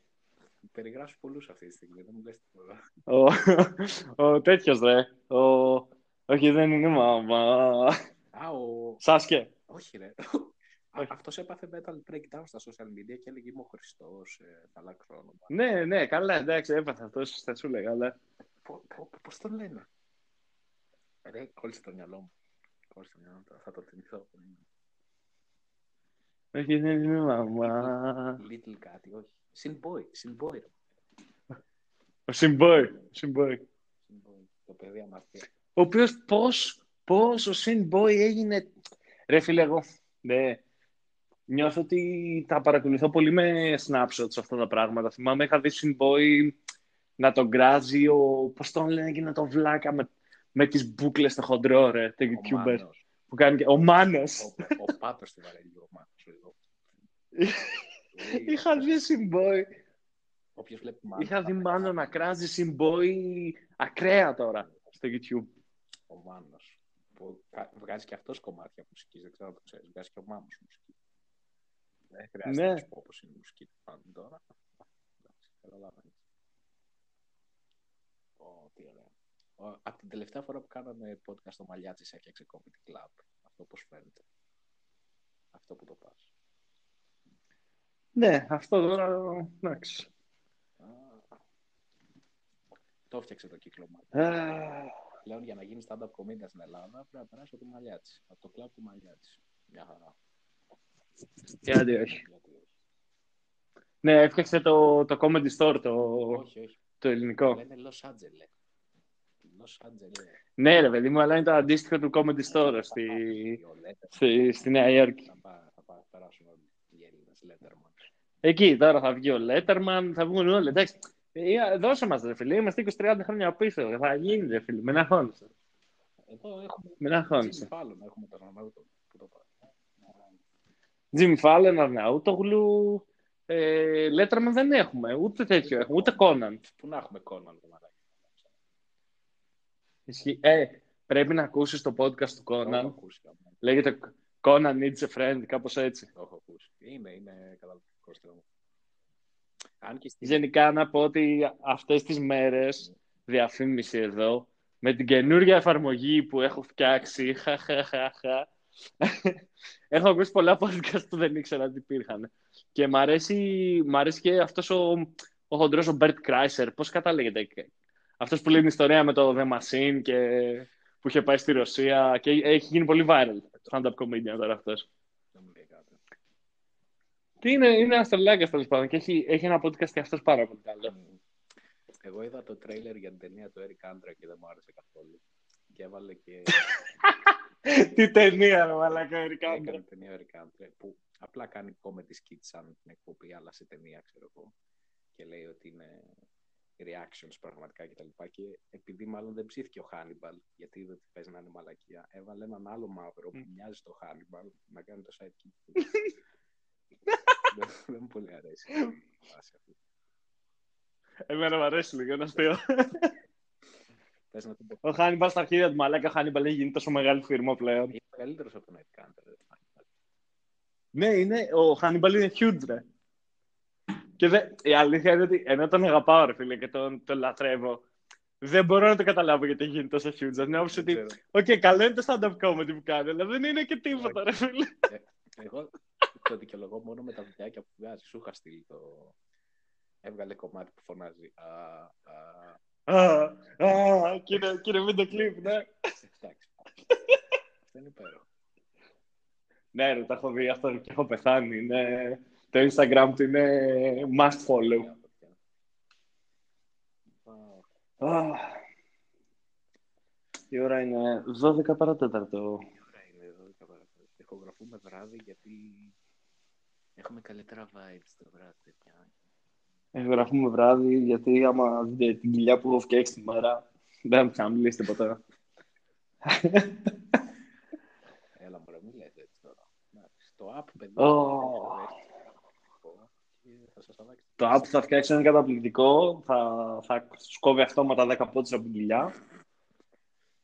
Περιγράφει πολλούς αυτή τη στιγμή, δεν μου λες τίποτα. Ο, ο τέτοιος ρε. Ο, όχι, δεν είναι μάμα. Α, ο... Σάσκε. Όχι, ρε. Όχι. Αυτός έπαθε metal breakdown στα social media και έλεγε Είμαι ο Χριστός. Ε, θα αλλάξω όνομα. Ναι, ναι, καλά, εντάξει, έπαθα αυτός, θα σου λέγα, αλλά. Πώς το λένε; Ρε, κόλλησε το μυαλό μου. Κόλλησε το μυαλό μου, τώρα θα το θυμηθώ. Όχι, δεν είναι μάμα. Little κάτι, όχι. Synboy, Synboy. ρε. Ο Συμπόι. Συμπόι. Synboy. Το παιδί αμαρτία. Ο οποίος πώς πώς ο Συμπόι έγινε. Ρε φίλε, εγώ. Ναι. Νιώθω ότι τα παρακολουθώ πολύ με snapshots αυτά τα πράγματα. Θυμάμαι, είχα δει Syntboy να τον γκράζει ο. Πώς τον λένε εκείνο το βλάκα με, με τις μπουκλες στο χοντρό, ρε. Το Ο YouTuber. Μάνος. Που κάνει και... Ο Μάνος. Ο, ο Πάτος στη βαρέλη, ο Μάνος. εδώ. είχα δει Syntboy. Όποιος βλέπει Μάνος. Είχα θα δει πεθάνει. Μάνο να κράζει Syntboy ακραία τώρα στο YouTube. Ο Μάνος. Που κα- βγάζει και αυτός κομμάτια μουσικής, δεν ξέρω αν το ξέρεις. Βγάζει και ο Μάνος μουσική. Δεν χρειάζεται Ναι. να σου πω όπως είναι η μουσική του Μάνου τώρα. Εντάξει, καταλαβαίνεις. Ω, τι ωραία. Ω, Από την τελευταία φορά που κάναμε podcast στο Μαλιάτσις έφτιαξε Comedy Club. Αυτό πώς φαίνεται. Αυτό που το πας. Ναι, αυτό τώρα. Εντάξει. Α, Το έφτιαξε το κύκλωμα. Α, Πλέον για να γίνει stand-up comedian στην Ελλάδα πρέπει να περάσει από το Μαλιάτσι. Από το κλαμπ του Μαλιάτσι. Μια χαρά. Γιατί όχι. Γιατί όχι. Ναι, έφτιαξε το, το Comedy Store, το, Όχι, όχι. το ελληνικό. Λένε Los Angeles. Los Angeles. Ναι, ρε παιδί μου, αλλά είναι το αντίστοιχο του Comedy Store στη, Ο Letterman. στη, στη Νέα Υόρκη. Θα, πά- θα πά- περάσουν όλοι οι Έλληνες Letterman. Εκεί τώρα θα βγει ο Letterman, θα βγουν όλοι. Εντάξει, ε, δώσε μας ρε φίλε, είμαστε 20-30 χρόνια πίσω. Θα γίνει ρε φίλε, μην αγχώνεσαι. Εδώ έχουμε Μην αγχώνεσαι. Jimmy Fallon, έχουμε τον Ronaldo που το πάει. Jimmy Fallon, Αρναούτογλου, ε, Letterman δεν έχουμε, ούτε τέτοιο έχουμε, ούτε Conan. Πού να έχουμε Conan το μαλάκι. Ισχύει. Ε, πρέπει να ακούσεις το podcast του Το έχω Conan. ακούσει. άμα. Λέγεται Conan needs a friend, κάπως έτσι. Το έχω ακούσει. Είναι, είναι καταπληκτικό στρώμα. Αν και στη... Γενικά να πω ότι αυτές τις μέρες, διαφήμιση εδώ, με την καινούργια εφαρμογή που έχω φτιάξει, χα, χα, χα, χα, έχω ακούσει πολλά podcast που δεν ήξερα ότι υπήρχαν. Και μ' αρέσει, μ' αρέσει και αυτός ο, ο χοντρός, ο Bert Kreischer, πώς καταλήγεται. Αυτός που λέει την ιστορία με το The Machine και που είχε πάει στη Ρωσία και έχει γίνει πολύ viral. Stand-up comedian τώρα αυτός. Δεν μου λέει κάτι. Και είναι, είναι ένα τρελάκιας τέλος πάντων και έχει, έχει ένα podcast και αυτός πάρα πολύ καλό. Μμ. Εγώ είδα το τρέιλερ για την ταινία του Eric Andre και δεν μου άρεσε καθόλου. Και έβαλε και Τι ταινία, ρε μαλάκα, Ερικά. έκανε ταινία ο Eric Andre που απλά κάνει comedy skits σαν την εκπομπή, αλλά σε ταινία, ξέρω εγώ. Και λέει ότι είναι reactions πραγματικά κτλ. Και, και επειδή μάλλον δεν ψήθηκε ο Hannibal, γιατί είδε ότι παίζει να είναι μαλακία, έβαλε έναν άλλο μαύρο που μοιάζει στο Hannibal να κάνει το sidekick του. δεν, δεν μου πολύ αρέσει η φάση αυτή. Εμένα μου αρέσει λίγο, είναι αστείο. Θες να την πω. Ο Χάνιμπαλ στα αρχίδια του μαλάκα, ο Χάνιμπαλ έχει γίνει τόσο μεγάλη φίρμα πλέον. Είναι μεγαλύτερος από τον Eric Andre. ρε, Hannibal. Ναι, είναι, ο Χάνιμπαλ είναι huge, ρε. Και δε, η αλήθεια είναι ότι ενώ τον αγαπάω, ρε φίλε, και τον, τον λατρεύω, δεν μπορώ να το καταλάβω γιατί έχει γίνει τόσο huge. Δεν άποψη Δεν ότι, ξέρω. οκ, καλό είναι το stand-up comedy που κάνει, αλλά δεν είναι και τίποτα, ρε φίλε. Εγώ το δικαιολογώ μόνο με τα βιντεάκια που βγάζει. Σου είχα στείλει το. Έβγαλε κομμάτι που φωνάζει. Α, α, Α, α, κύριε, κύριε βίντεο κλιπ, ναι. Εντάξει. Αυτό είναι υπέροχο. Ναι, ρε, τα έχω δει αυτό και έχω πεθάνει. Είναι... Το Instagram του είναι must follow. Α, Α, η ώρα είναι 12 παρατέταρτο. Η ώρα είναι εδώ. παρακαλώ. Ηχογραφούμε βράδυ γιατί έχουμε καλύτερα vibes το βράδυ. παιδιά. Γραφούμε βράδυ, γιατί άμα δείτε την κοιλιά που έχω φτιάξει τη μέρα, δεν θα μιλήσει τίποτα. Έλα, μωρέ, μην λέτε έτσι τώρα. Εντάξει, Το app, παιδί. Ω. και θα σας αλλάξει. Το app που θα φτιάξω είναι καταπληκτικό. Θα, θα σκόβει αυτόματα 10 πόντους από την κοιλιά.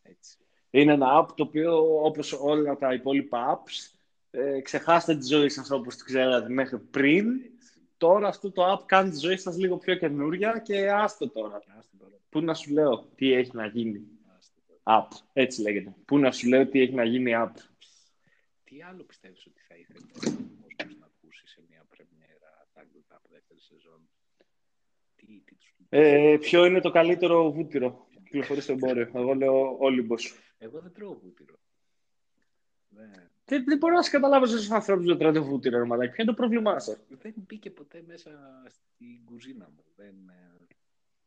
Έτσι. Είναι ένα app το οποίο, όπως όλα τα υπόλοιπα apps, ε, ξεχάστε τη ζωή σας όπως τη ξέρατε μέχρι πριν. Τώρα αυτό το app κάνει τη ζωή σας λίγο πιο καινούρια και άστο τώρα. Άστε τώρα. Πού να σου λέω τι έχει να γίνει άστε τώρα. app. Έτσι λέγεται. Πού να σου λέω τι έχει να γίνει app. Τι άλλο πιστεύεις ότι θα ήθελε ο κόσμος να ακούσει σε μια πρεμιέρα Tangled Up δεύτερη σεζόν; Τι, τι τους... Ε, ποιο είναι το καλύτερο βούτυρο; Που κυκλοφορεί στο εμπόριο. Εγώ λέω Όλυμπος. Εγώ δεν τρώω βούτυρο. Δεν, Δεν, δεν μπορώ να σε καταλάβω στου ανθρώπους που δεν τρώτε βούτυρο, ρε μαλάκι. Ποιο είναι το πρόβλημά σας; δεν μπήκε ποτέ μέσα στην κουζίνα μου. Δεν, ε,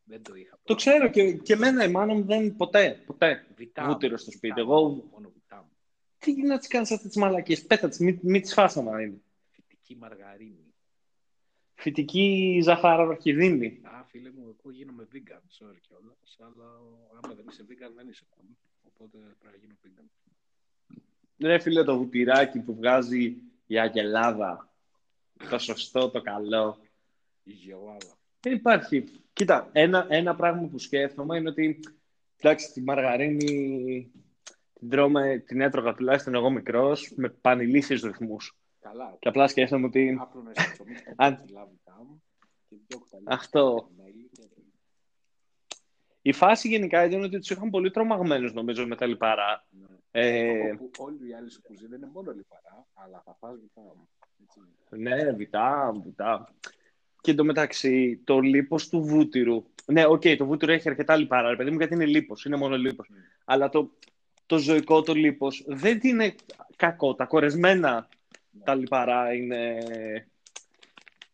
δεν το είχα. Το ξέρω και, και εμένα η μάνα μου δεν ποτέ, ποτέ. Βιτά βούτυρο μου, στο βιτά σπίτι. μου, Εγώ- Μόνο βιτά μου. Τι να τις κάνεις αυτές τις μαλακίες; Πέτα τις, μην, μην τις φας άμα είναι. Φυτική μαργαρίνη. Φυτική ζαχαροκιδίνη. Α, φίλε μου, εγώ γίνομαι vegan, sorry κιόλας. Αλλά άμα δεν είσαι vegan, δεν είσαι vegan. Οπότε πρέπει να γίνω vegan. Ρε φίλε το βουτυράκι που βγάζει η Αγελάδα. Το σωστό, το καλό. Η γεωάδα. Δεν υπάρχει. Κοίτα, ένα, ένα πράγμα που σκέφτομαι είναι ότι εντάξει, τη μαργαρίνη την, τρώμε, την έτρωγα τουλάχιστον εγώ μικρός με πανηλήθιους ρυθμούς. Καλά. Και απλά σκέφτομαι ότι Άπλωνε στο ψωμί στο Αν- κιλά βιτά μου και δύο κουταλιές Αυτό. μέλι και- η φάση γενικά ήταν ότι τους είχαν πολύ τρομαγμένους νομίζω με τα λιπαρά. Ναι. Ε, Όπου όλοι οι άλλοι σου κουζίνα είναι μόνο λιπαρά, αλλά θα φας Βιτάμ. Έτσι. ναι, Βιτάμ, Βιτάμ. Και εντωμεταξύ το λίπος του βούτυρου. Ναι, οκ, το βούτυρο έχει αρκετά λιπαρά, ρε παιδί μου, γιατί είναι λίπος, είναι μόνο λίπος. Mm. Αλλά το, το ζωικό το λίπος δεν είναι κακό. Τα κορεσμένα τα λιπαρά είναι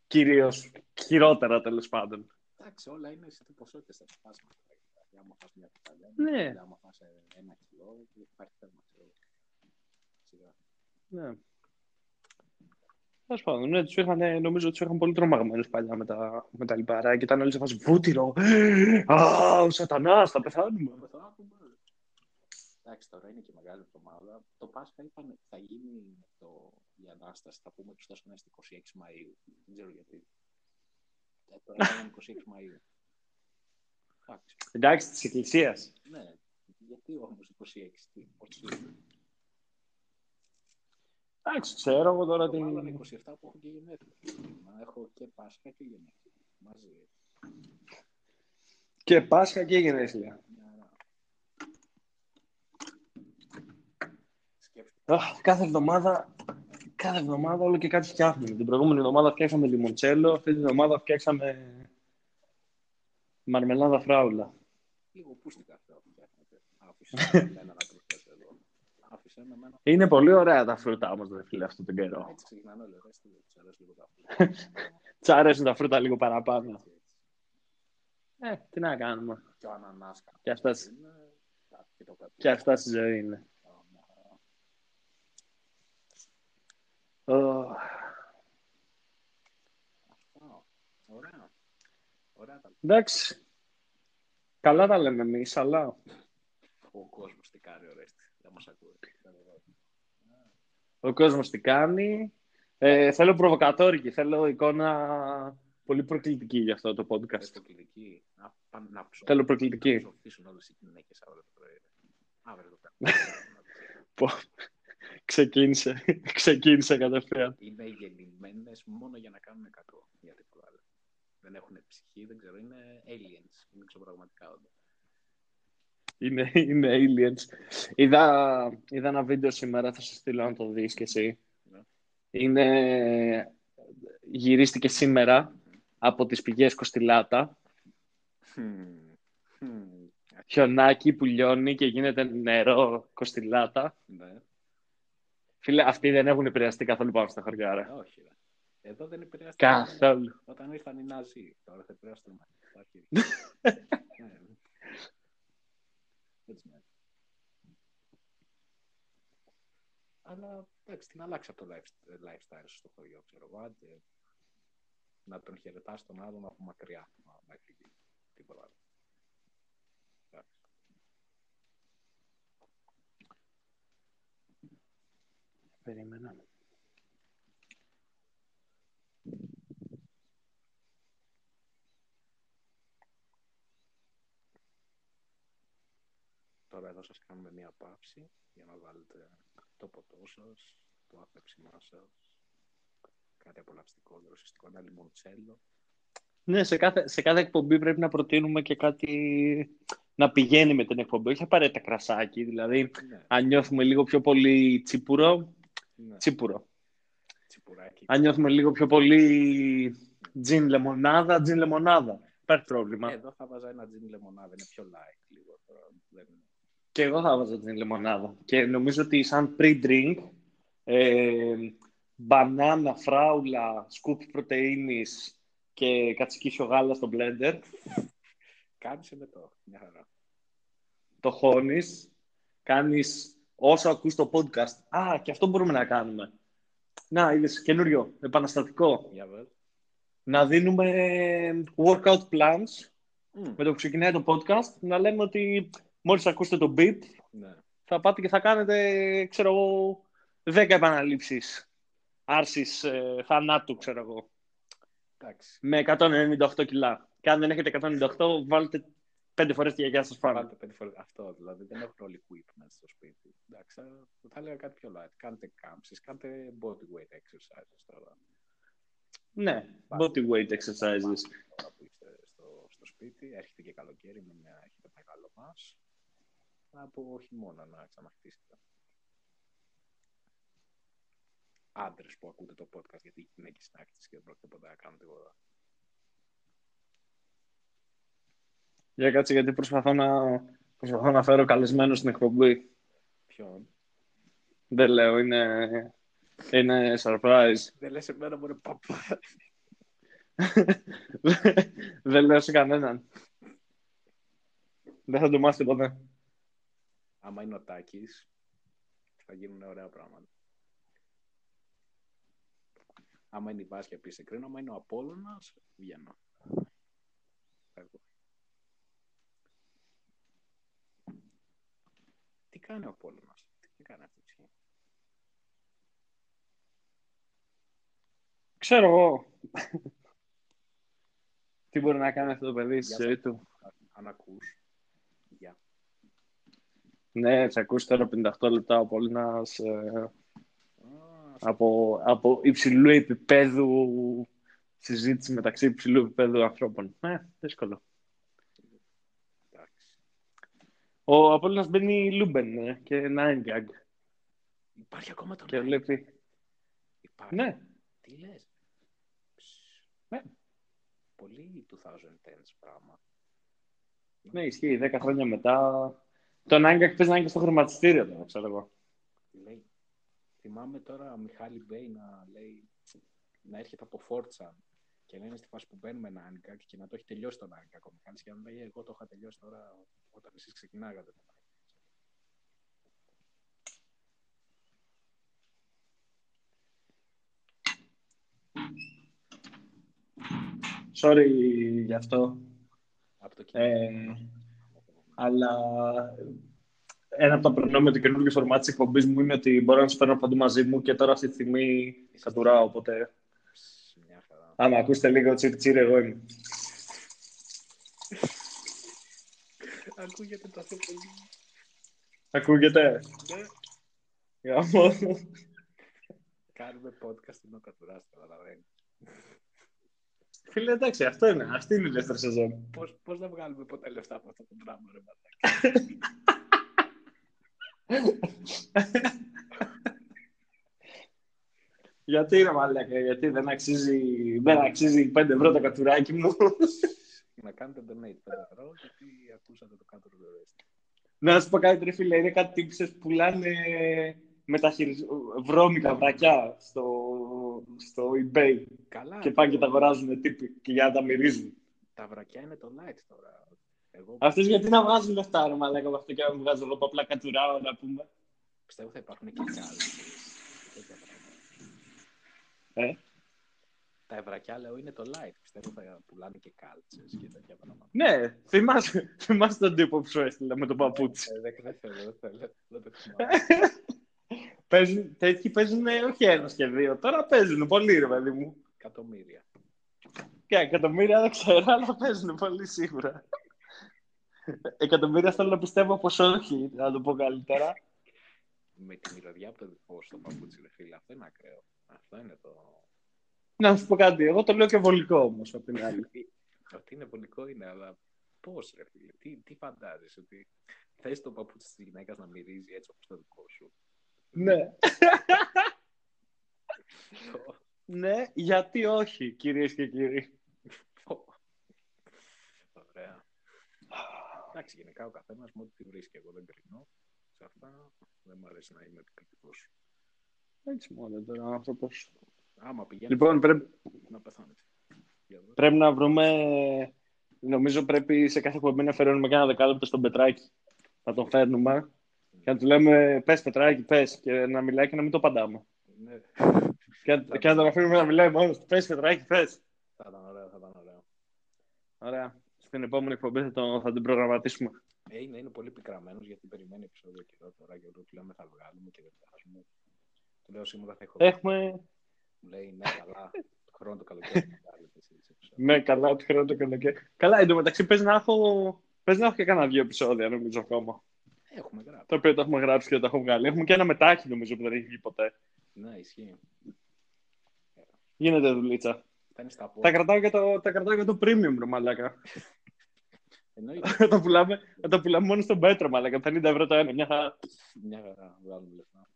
κυρίως χειρότερα τέλος πάντων. Εντάξει, όλα είναι σε τι ποσότητες θα φας. Δηλαδή, άμα φας μια κουταλιά, Ναι. δηλαδή, άμα φας ε, ένα κιλό, υπάρχει θέμα. ξέρω. Σιγά. Ναι. Τέλος πάντων, ναι, τους είχαν, νομίζω τους είχαν πολύ τρομαγμένους παλιά με τα, με τα λιπαρά και ήταν όλοι σε φάση βούτυρο. Α, ο σατανάς, θα πεθάνουμε. Θα άκουμε. Εντάξει, τώρα είναι και μεγάλη εβδομάδα. Το Πάσχα είπαν θα γίνει το, η Ανάσταση, θα πούμε του να είναι 26 Μαΐου. Δεν ξέρω γιατί. Ε, Τώρα είναι 26 Μαΐου. Εντάξει, Εντάξει, της εκκλησίας. ναι. Γιατί Τι όμως 26, τι, πώς είναι. Εντάξει, ξέρω εγώ τώρα Το μάλλον την... 27 που έχω και γενέθλια. Να έχω και Πάσχα και γενέθλια. Μαζί. Και Πάσχα και γενέθλια. Μια χαρά. Σκέψου. Αχ, κάθε εβδομάδα, κάθε εβδομάδα όλο και κάτι φτιάχνουμε. Την προηγούμενη εβδομάδα φτιάξαμε λιμοντσέλο, αυτή την εβδομάδα φτιάξαμε μαρμελάδα φράουλα. Λίγο πούστηκα αυτό που φτιάχνετε. Άφησε εμένα να προσθέσω εδώ. Άφησε με εμένα. Είναι πολύ ωραία τα φρούτα όμως, ρε φίλε, αυτόν τον καιρό. Έτσι ξεκινάνε όλοι. Ρε, στείλε, τους αρέσει λίγο τα φρούτα. Τς αρέσουν τα φρούτα λίγο παραπάνω. Έτσι, έτσι. Ε, τι να κάνουμε. Και ο ανανάς Και αυτά, σ- είναι. κάτι Και το πέπι. και αυτά στη ζωή είναι. Μια χαρά. Ω, Αυτά. Ωραία. Ωραία τα Εντάξει. Καλά τα λέμε εμείς, αλλά Ο κόσμος τι κάνει, ορέστη. Δεν μας ακούει. ο κόσμος τι κάνει. Ε, θέλω προβοκατόρικη, θέλω εικόνα πολύ προκλητική για αυτό το podcast. Πες το κλειδική. Να πάνε να ψω- Θέλω προκλητική. Να ψοφήσουν όλες οι γυναίκες αύριο το πρωί. Αύριο το πρωί. Πω, ξεκίνησε, ξεκίνησε κατευθείαν. Είναι γεννημένες μόνο για να κάνουν κακό. Για τίποτα άλλο. Δεν έχουν ψυχή, δεν ξέρω. Είναι aliens. Είναι εξωπραγματικά όντα. Είναι, είναι aliens. Είδα, είδα ένα βίντεο σήμερα, θα σου στείλω να το δεις και εσύ. Ναι. Είναι, γυρίστηκε σήμερα από τις πηγές Κοστιλάτα. Χμ. Χμ. Χιονάκι που λιώνει και γίνεται νερό Κοστιλάτα. Ναι. Φίλε, αυτοί δεν έχουν επηρεαστεί καθόλου πάνω στα χωριά, ρε. Ε, Όχι, ρε. Εδώ δεν επηρεάστηκε. Καθόλου. Όταν ήρθαν οι Ναζί, τώρα θα επηρεάσουν τα αρχίδια. Ναι. Έτσι είναι. Αλλά εντάξει, την αλλάξει από το life- lifestyle σου στο χωριό, ξέρω εγώ. άντε, Να τον χαιρετάς τον άλλον από μακριά. Μα, Μέχρι εκεί. Τίποτα άλλο. Εντάξει. Τώρα εδώ σας κάνουμε μία παύση για να βάλετε το ποτό σας, το άπεψιμά σας, κάτι απολαυστικό, δροσιστικό, ένα λιμοντσέλο. Ναι, σε κάθε, σε κάθε εκπομπή πρέπει να προτείνουμε και κάτι να πηγαίνει με την εκπομπή. Όχι απαραίτητα κρασάκι. Δηλαδή, Ναι, αν νιώθουμε λίγο πιο πολύ τσίπουρο, ναι. τσίπουρο. τσιπουράκι. Αν νιώθουμε λίγο πιο πολύ τζιν λεμονάδα, τζιν λεμονάδα. Υπάρχει πρόβλημα. Εδώ θα βάζα ένα τζιν λεμονάδα, είναι πιο light λίγο. Τώρα δεν... Και εγώ θα βάζα τζιν λεμονάδα. Και νομίζω ότι σαν pre-drink, ε, μπανάνα, φράουλα, σκούπ πρωτεΐνης και κατσικίσιο γάλα στο blender, Κάμισε με το, μια χαρά. το χώνεις, κάνεις όσο ακούς το podcast. Α, και αυτό μπορούμε να κάνουμε. Να, είδες, καινούριο, επαναστατικό. Για βάζ. Να δίνουμε workout plans Μμ, με το που ξεκινάει το podcast, να λέμε ότι μόλις ακούσετε το beep, Ναι. θα πάτε και θα κάνετε, ξέρω εγώ, 10 επαναλήψεις άρσης ε, θανάτου, ξέρω εγώ, Εντάξει. με 198 κιλά. Και αν δεν έχετε 198, βάλτε πέντε φορές τη γιαγιά σας πάνω. Βάλτε πέντε φορές αυτό, δηλαδή δεν έχουν όλοι equipment στο σπίτι. Εντάξει, θα- θα έλεγα κάτι πιο light. Κάντε κάμψεις, κάντε body weight exercises τώρα. Ναι, body weight exercises. Τώρα που είστε στο, στο σπίτι, έρχεται και καλοκαίρι με μια, έχετε μεγάλο μας. Από χειμώνα να ξαναχτίσετε. Άντρες που ακούτε το podcast, γιατί οι γυναίκες είναι άκτης και δεν πρόκειται ποτέ να κάνουν τίποτα. Για κάτσε γιατί προσπαθώ να, προσπαθώ να φέρω καλεσμένο στην εκπομπή. Ποιον; Δεν λέω, είναι, είναι surprise. Δεν λες εμένα μου είναι παπά. Δεν λέω σε κανέναν. Δεν θα το μάθετε ποτέ. Άμα είναι ο Τάκης, θα γίνουν ωραία πράγματα. Άμα είναι η Βάσια επίσης σε κρίνω, άμα είναι ο Απόλλωνας, βγαίνω. Φεύγω. Τι κάνει ο Απόλλωνας, τι κάνει αυτή τη στιγμή. Ξέρω εγώ. Τι μπορεί να κάνει αυτό το παιδί στη Γεια ζωή σας. του; Αν ακούς, γεια. Ναι, θα ακούσεις τώρα 58 λεπτά από ένα Α, από, από υψηλού επίπεδου συζήτησης μεταξύ υψηλού επίπεδου ανθρώπων. Ναι, δύσκολο. εντάξει. Ο Απόλλωνας μπαίνει Λούμπεν ε, και Νάινγκαγκ Υπάρχει ακόμα το και Nike. βλέπει. Υπάρχει. Ναι, Τι λες. Ναι. Πολύ 2010s πράγμα. ναι, ισχύει. 10 χρόνια μετά. Το Νάινγκαγκ παίζει να είναι και στο χρηματιστήριο τώρα, ξέρω εγώ. Λέει; Θυμάμαι τώρα ο Μιχάλη Μπέι να λέει να έρχεται από Φόρτσα και να είναι στη φάση που μπαίνουμε ένα Άνικα και να το έχει τελειώσει τον Άνικα ο Μιχάλης και να λέει εγώ το είχα τελειώσει τώρα όταν εσείς ξεκινάγατε. Sorry γι' αυτό. Από το κοινό. Ε, αλλά ένα από τα προνόμια του καινούργιου φορμάτι της εκπομπής μου είναι ότι μπορώ να σου παίρνω παντού μαζί μου και τώρα αυτή τη στιγμή κατουράω, οπότε Ψ, Μια χαρά. άμα ακούσετε λίγο τσιρ τσιρ εγώ είμαι. Ακούγεται τόσο πολύ. Ακούγεται. Ναι. Γαμώ. Κάνουμε podcast ενώ κατουράς καταλαβαίνεις. Φίλε, εντάξει, αυτό είναι. Αυτή είναι η δεύτερη σεζόν. Πώς, πώς να βγάλουμε ποτέ λεφτά από αυτό το πράγμα, ρε μαλάκα; γιατί ρε μαλάκα, γιατί δεν αξίζει, δεν αξίζει 5 ευρώ το κατουράκι μου; Να κάνετε donate 5 ευρώ γιατί ακούσατε το κάτω του να σου πω κάτι ρε φίλε, είναι κάτι τύψες που πουλάνε μεταχειρισ... βρώμικα βρακιά στο, στο eBay Καλά. και πάνε και τα αγοράζουν τύποι και για να τα μυρίζουν. Τα βρακιά είναι το light τώρα. Εγώ Αυτές γιατί να βγάζουν λεφτά ρε μαλάκα με αυτό και να μου βγάζω εγώ που απλά κατουράω να πούμε. πιστεύω θα υπάρχουν και κάλτσες. τέτοια πράγματα. Ε; Τα ευρακιά λέω είναι το light. Πιστεύω θα πουλάνε και κάλτσες και τέτοια πράγματα. Ναι, θυμάσαι, θυμάσαι τον τύπο που σου έστειλα με το παπούτσι. Ε, Δεν δεν θέλω, δεν θέλω. Δεν το θυμάμαι. Παίζουν, τέτοιοι παίζουν ε, όχι ένας και δύο. Τώρα παίζουν πολύ, ρε παιδί μου. Εκατομμύρια. Και εκατομμύρια δεν ξέρω, αλλά παίζουν πολύ σίγουρα. Εκατομμύρια θέλω να πιστεύω πως όχι, να το πω καλύτερα. Με τη μυρωδιά από το δικό στο παπούτσι, ρε φίλε. Αυτό είναι ακραίο. Αυτό είναι το. Να σου πω κάτι, εγώ το λέω και βολικό όμως απ' την άλλη. Ότι είναι βολικό είναι, αλλά πώς ρε φίλε, τι, τι φαντάζεσαι, ότι θες το παπούτσι της γυναίκας να μυρίζει έτσι όπως το δικό σου; Ναι. ναι, γιατί όχι, κυρίες και κύριοι. Ωραία. Εντάξει, γενικά ο καθένας με ό,τι βρίσκει. Εγώ δεν κρίνω. Σε αυτά δεν μου αρέσει να είμαι επικριτικός. Έτσι μόνο τώρα ο άνθρωπος. Άμα πηγαίνεις Λοιπόν, πρέπει, να πεθάνετε. Για δω. πρέπει να βρούμε, νομίζω πρέπει σε κάθε εκπομπή να φέρνουμε και ένα δεκάλεπτο στον Πετράκη. Να τον φέρνουμε και να τους λέμε πες Πετράκη, πες και να μιλάει και να μην το παντάμε. Ναι. Και, και να τον αφήνουμε να μιλάει μόνος του. Πες Πετράκη, πες. Θα ήταν ωραίο, θα ήταν ωραίο. Ωραία. Στην επόμενη εκπομπή θα, το, θα την προγραμματίσουμε. Ε, είναι, είναι πολύ πικραμένος γιατί περιμένει επεισόδιο καιρό τώρα και του λέμε θα βγάλουμε και δεν θα χάσουμε. Του λέω σήμερα θα έχω. Έχουμε Μου λέει ναι, καλά. Το χρόνο το καλοκαίρι θα βγάλετε εσείς επεισόδιο. Ναι, καλά, τη χρόνο το καλοκαίρι. Καλά, εντωμεταξύ παίζει να έχω, παίζει να έχω και κάνα δύο επεισόδια, νομίζω ακόμα. Έχουμε γράψει. Τα οποία τα έχουμε γράψει και τα έχω βγάλει. Έχουμε και ένα μετάκι, νομίζω, που δεν έχει βγει ποτέ. Ναι, ισχύει. Γίνεται δουλίτσα. Θα είναι στα Τα πόδια. κρατάω για το, τα κρατάω για το premium, ρε μαλάκα. Εννοείται. Θα τα πουλάμε, θα τα πουλάμε μόνο στον Πέτρο, μαλάκα. 50 ευρώ το ένα, μια χαρά. Μια χαρά βγάλουμε λεφτά.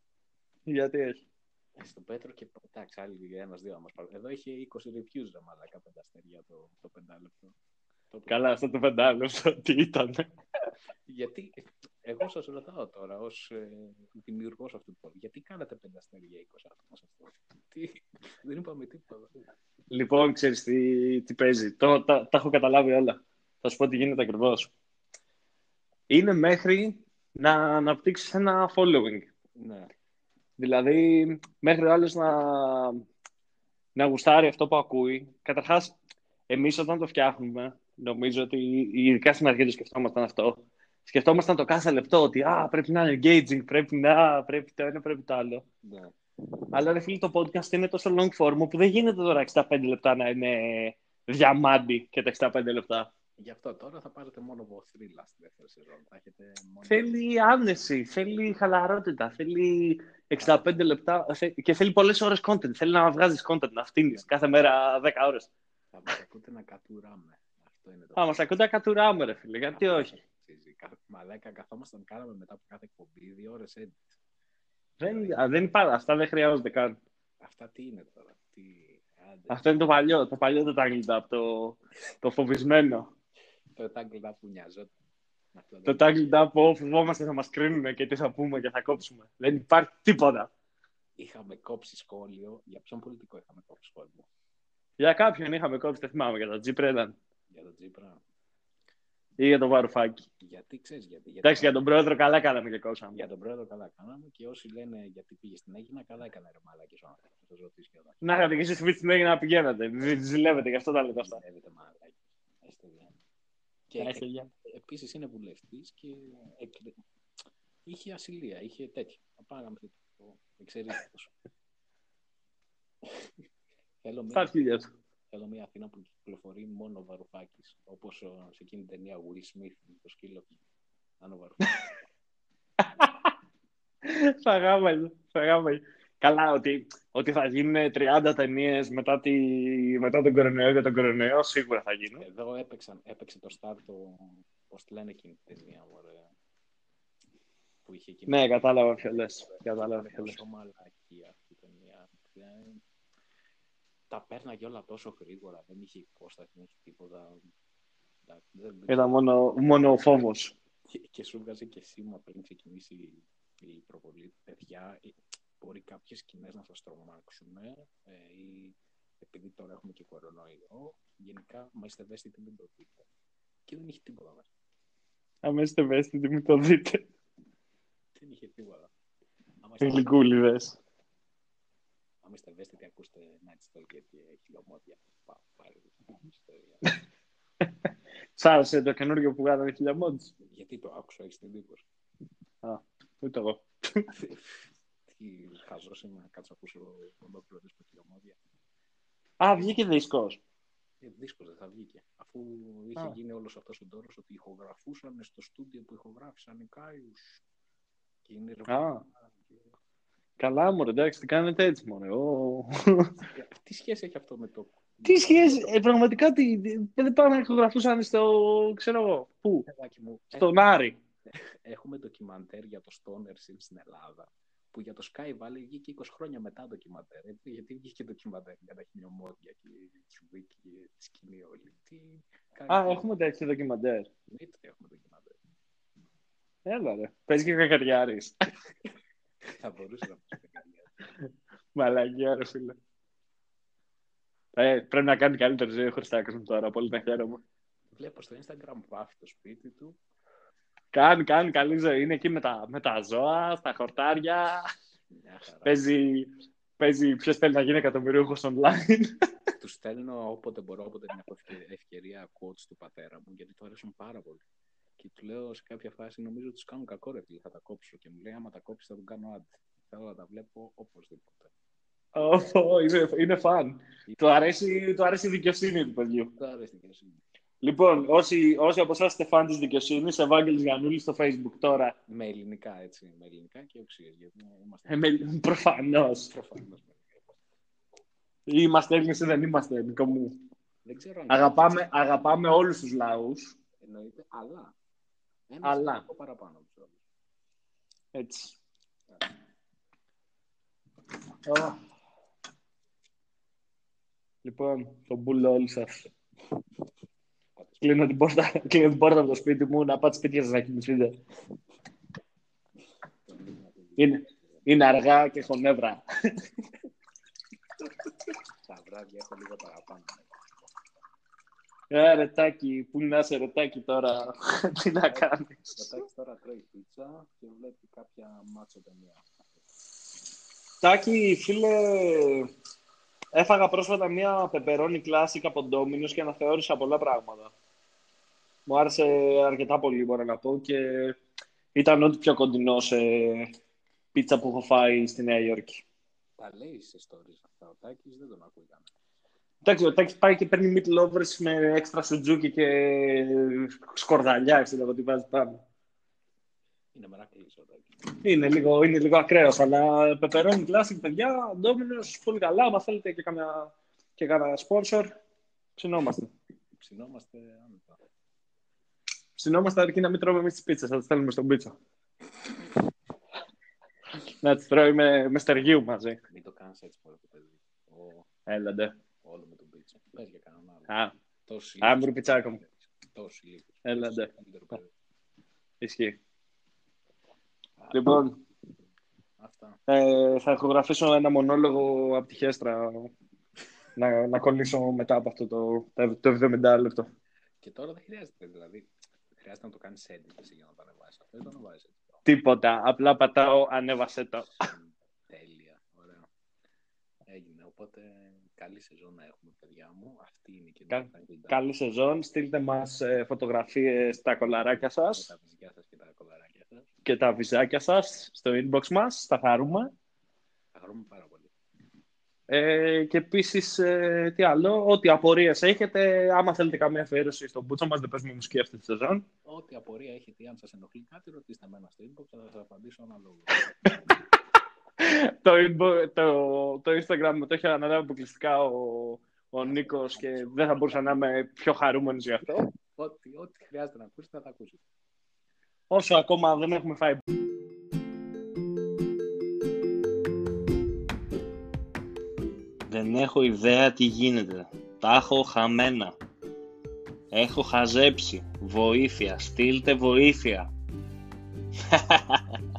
Γιατί έχει; Ε, Στον Πέτρο και εντάξει, άλλοι ένα-δύο μα πάρουν. Εδώ είχε 20 reviews ρε μαλάκα πέντε αστέρια το, το πεντάλεπτο. Το Καλά, αυτό το πεντάλεπτο, τι ήταν. Γιατί εγώ σας ρωτάω τώρα ως ε, δημιουργός αυτού του podcast, γιατί κάνατε πέντε αστέρια για 20 άτομα σε αυτό; Τι, δεν είπαμε τίποτα. Λοιπόν, ξέρεις τι, τι παίζει. Το, τα, τα έχω καταλάβει όλα. Θα σου πω τι γίνεται ακριβώς. Είναι μέχρι να αναπτύξεις ένα following. Ναι. Δηλαδή, μέχρι ο άλλος να, να γουστάρει αυτό που ακούει. Καταρχάς, εμείς όταν το φτιάχνουμε, νομίζω ότι ειδικά στην αρχή το σκεφτόμασταν αυτό. Σκεφτόμασταν το κάθε λεπτό ότι α, πρέπει να είναι engaging, πρέπει να, πρέπει το ένα, πρέπει το άλλο. ναι. Αλλά ρε φίλε, το podcast είναι τόσο long form που δεν γίνεται τώρα 65 λεπτά να είναι διαμάντι και τα 65 λεπτά. Γι' αυτό τώρα θα πάρετε μόνο από θρύλα στη δεύτερη σεζόν. Θα έχετε μόνο... Θέλει άνεση, θέλει χαλαρότητα, θέλει 65 λεπτά και θέλει πολλές ώρες content. Θέλει να βγάζεις content, να φτύνεις κάθε μέρα 10 ώρες. Θα μας ακούτε να κατουράμε. Αυτό είναι το Θα μας ακούτε να κατουράμε, ρε φίλε, γιατί όχι; Μαλάκα, καθόμασταν, κάναμε μετά από κάθε εκπομπή δύο ώρες edit. Δεν, α, δεν υπάρχει, αυτά δεν χρειάζονται καν. Αυτά τι είναι τώρα. Τι... Άντε. Αυτό είναι το παλιό, το παλιό το Tangled Up, το, το φοβισμένο. Το Tangled Up που νοιάζεται. Αυτό Το δεν- Tangled Up που φοβόμαστε να μας κρίνουν και τι θα πούμε και θα κόψουμε. Δεν υπάρχει τίποτα. Είχαμε κόψει σχόλιο. Για ποιον πολιτικό είχαμε κόψει σχόλιο; Για κάποιον είχαμε κόψει, δεν θυμάμαι, για τον Τζίπρα ήταν. Για τον Τζίπρα. Ή για τον Βαρουφάκη. Γιατί ξέρεις γιατί. γιατί Εντάξει, για τον πρόεδρο καλά κάναμε και κόψαμε. για τον πρόεδρο καλά κάναμε και όσοι λένε γιατί πήγε στην Έγινα, καλά έκανε ρε μαλάκι ο άνθρωπος. Θα σας ρωτήσει και εδώ. Να είχατε και εσείς σπίτι στην Έγινα να πηγαίνατε. Ζη- Ζηλεύετε, γι' αυτό τα λέτε αυτά. Ζηλεύετε, μαλάκι. Έστε δια. Και Να είστε γεια. επίσης είναι βουλευτής και εκλε- είχε ασυλία, είχε τέτοια. Θα πάγαμε το εξαιρετικός. Θέλω Στα μια, αρχίδια σου. Θέλω μια Αθήνα που κυκλοφορεί μόνο ο Βαρουφάκης, όπως ο- σε εκείνη την ταινία Will Smith, με το σκύλο του. Αν ο Βαρουφάκης. Θα γάμαγε, θα γάμαγε. Καλά, ότι, ότι θα γίνουν 30 ταινίες μετά, τη, μετά τον κορονοϊό και τον κορονοϊό, σίγουρα θα γίνουν. Εδώ έπαιξαν, έπαιξε το Star το, πώς τη λένε εκείνη την ταινία, μωρέ, που είχε εκείνη. Ναι, κατάλαβα ποιο λες. Κατάλαβα ποιο λες. Πόσο μαλακή αυτή η ταινία. Δηλαδή, Τα πέρναγε όλα τόσο γρήγορα, δεν είχε υπόσταση, δεν είχε τίποτα. Εντάξει, δεν- δεν- Ήταν μόνο, μόνο ο φόβος. Και, και σου βγάζει και σήμα πριν ξεκινήσει η προβολή. Παιδιά, ε, μπορεί κάποιες σκηνές να σας τρομάξουν ε, ή επειδή τώρα έχουμε και κορονοϊό, γενικά μα είστε ευαίσθητοι μην το δείτε. Και δεν είχε τίποτα μέσα. Αν είστε ευαίσθητοι, μην το δείτε. Δεν είχε τίποτα. Άμα είστε, Γλυκούλιδες. Άμα είστε ευαίσθητοι, ακούστε Night Stalker και χιλιομόδια. Πα- Πάρε ιστορία. Σ' άρεσε το καινούργιο που κάνανε χιλιά μόντς. Γιατί το άκουσα, έχεις την εντύπωση. Ούτε εγώ. Τι χαζός είμαι να κάτσω να ακούσω ολόκληρο δίσκο χιλιομόδια. Α, βγήκε δίσκος. Ε, δίσκος δεν θα βγήκε. Αφού είχε Α. γίνει όλος αυτός ο τόρος ότι ηχογραφούσαν στο στούντιο που ηχογράφησαν οι Κάιους. Και είναι Α. Καλά, μωρέ, εντάξει, τι κάνετε έτσι, μωρέ. Ω. Τι σχέση έχει αυτό με το. Τι σχέση, ε, πραγματικά τι, τι- δεν πάνε να ηχογραφούσαν στο, ξέρω εγώ, πού, Παιδάκι μου, στον Άρη. Έχουμε ντοκιμαντέρ για το Stoner Scene στην Ελλάδα. Που για το Sky Valley βγήκε 20 χρόνια μετά το ντοκιμαντέρ. Έτσι, γιατί βγήκε ντοκιμαντέρ για τα χιλιομόδια και τη Τσουβίκη και τη σκηνή όλη. Τι κάνει. Α, έχουμε τέτοιο ντοκιμαντέρ. Εννοείται ότι έχουμε ντοκιμαντέρ. Έλα ρε, παίζει και ο Κακαριάρης. Θα μπορούσε να πει κάτι. Μαλακιά ρε φίλε. Ε, πρέπει να κάνει καλύτερη ζωή ο Χριστάκος μου τώρα, πολύ να χαίρομαι. Βλέπω στο Instagram βάφει το σπίτι του. Κάνει, κάνει καλή ζωή. Είναι εκεί με τα, με τα ζώα, στα χορτάρια. Μια χαρά. Παίζει, παίζει ποιος θέλει να γίνει εκατομμυρίουχος online. Τους στέλνω όποτε μπορώ, όποτε την έχω ευκαι- ευκαιρία quotes του πατέρα μου, γιατί του αρέσουν πάρα πολύ. Και του λέω σε κάποια φάση, νομίζω ότι τους κάνουν κακό ρε φίλε, θα τα κόψω. Και μου λέει, άμα τα κόψεις, θα τον κάνω ad. Θέλω να τα βλέπω οπωσδήποτε. Ω, είναι, είναι φαν. Του αρέσει, του αρέσει η δικαιοσύνη του παιδιού. Του αρέσει την δικαιοσύνη. Λοιπόν, όσοι, όσοι από εσάς είστε φαν της δικαιοσύνης, Ευάγγελης Γιαννούλης στο facebook τώρα. Με ελληνικά, έτσι. Με ελληνικά και οξύες. Γιατί είμαστε. Ε, με- προφανώς. Προφανώς. Είμαστε Έλληνες ή δεν είμαστε, Νίκο μου. Δεν ξέρω αν. Αγαπάμε, αγαπάμε όλους τους λαούς. Εννοείται, αλλά. Ένα Αλλά. αλλά. παραπάνω από τους άλλους. Έτσι. Ω. Λοιπόν, τον πουλο όλοι σας. Κλείνω την, πόρτα, κλείνω την πόρτα από το σπίτι μου να πάτε σπίτια σας να κοιμηθείτε. Είναι, είναι αργά και έχω νεύρα. Τα βράδια έχω λίγο παραπάνω. Ε, ρετάκι, πού να είσαι ρετάκι τώρα, τι να κάνεις. Το Τάκης τώρα τρώει πίτσα και βλέπει κάποια μάτσο ταινία. Τάκη, φίλε, έφαγα πρόσφατα μια πεπερώνι κλάσικα από Ντόμινος και αναθεώρησα πολλά πράγματα. Μου άρεσε αρκετά πολύ, μπορώ να πω, και ήταν ό,τι πιο κοντινό σε πίτσα που έχω φάει στη Νέα Υόρκη. Τα λέει σε stories αυτά. Ο Τάκης δεν τον ακούει κανένα. Εντάξει, ο Τάκης πάει και παίρνει meat lovers με έξτρα σουτζούκι και σκορδαλιά, ξέρω εγώ τι βάζει πάνω. Είναι μερακλής ο Τάκης. Είναι λίγο, είναι λίγο ακραίος, αλλά πεπερώνει classic, παιδιά, Domino's, πολύ καλά. Αν θέλετε και κάνα, και κάνα sponsor, ψινόμαστε. Ψινόμαστε άνετα. Ψινόμαστε αρκεί να μην τρώμε εμείς τις πίτσες, θα τις στέλνουμε στον πίτσο. να τις τρώει με, με στεργίου μαζί. Μην το κάνεις έτσι μωρέ το παιδί. Ω, Έλαντε. Όλο με τον πίτσα. Πες για κανέναν άλλο. Α, Τόσοι Α, λίγοι. μπρου πιτσάκο μου. Τόσοι λίγοι. Έλαντε. Καλύτερο παιδί. ισχύει. Α, Λοιπόν, Αυτά. ε, θα ηχογραφήσω ένα μονόλογο από τη Χέστρα να, να κολλήσω μετά από αυτό το, το, το 70 λεπτό. Και τώρα δεν χρειάζεται, δηλαδή. Χρειάζεται να το κάνεις edit εσύ για να το ανεβάσεις αυτό ή το ανεβάζεις έτσι. Τίποτα. Απλά πατάω, ανέβασε το. Τέλεια. Ωραία. Έγινε. Οπότε καλή σεζόν να έχουμε, παιδιά μου. Αυτή είναι και Κα- η Καλή σεζόν. Στείλτε μας ε, φωτογραφίες στα κολαράκια Με σας τα φυσικά σας και τα κολαράκια σας. και τα βυζάκια σας στο inbox μας. Θα χαρούμε. Θα χαρούμε πάρα πολύ. Ε, και επίσης, ε, τι άλλο, ό,τι απορίες έχετε, άμα θέλετε καμία αφιέρωση στον Μπούτσο μας, δεν παίζουμε μουσική αυτή τη σεζόν. Ό,τι απορία έχετε ή αν σας ενοχλεί κάτι, ρωτήστε εμένα στο inbox, θα σας απαντήσω αναλόγως. το, inbo- το, το Instagram μου το έχει αναλάβει αποκλειστικά ο, ο Νίκος και δεν θα μπορούσα να είμαι πιο χαρούμενος γι' αυτό. ό,τι, ό,τι χρειάζεται να ακούσετε, θα τα ακούσετε. Όσο ακόμα δεν έχουμε φάει. Δεν έχω ιδέα τι γίνεται. Τα έχω χαμένα. Έχω χαζέψει. Βοήθεια. Στείλτε βοήθεια.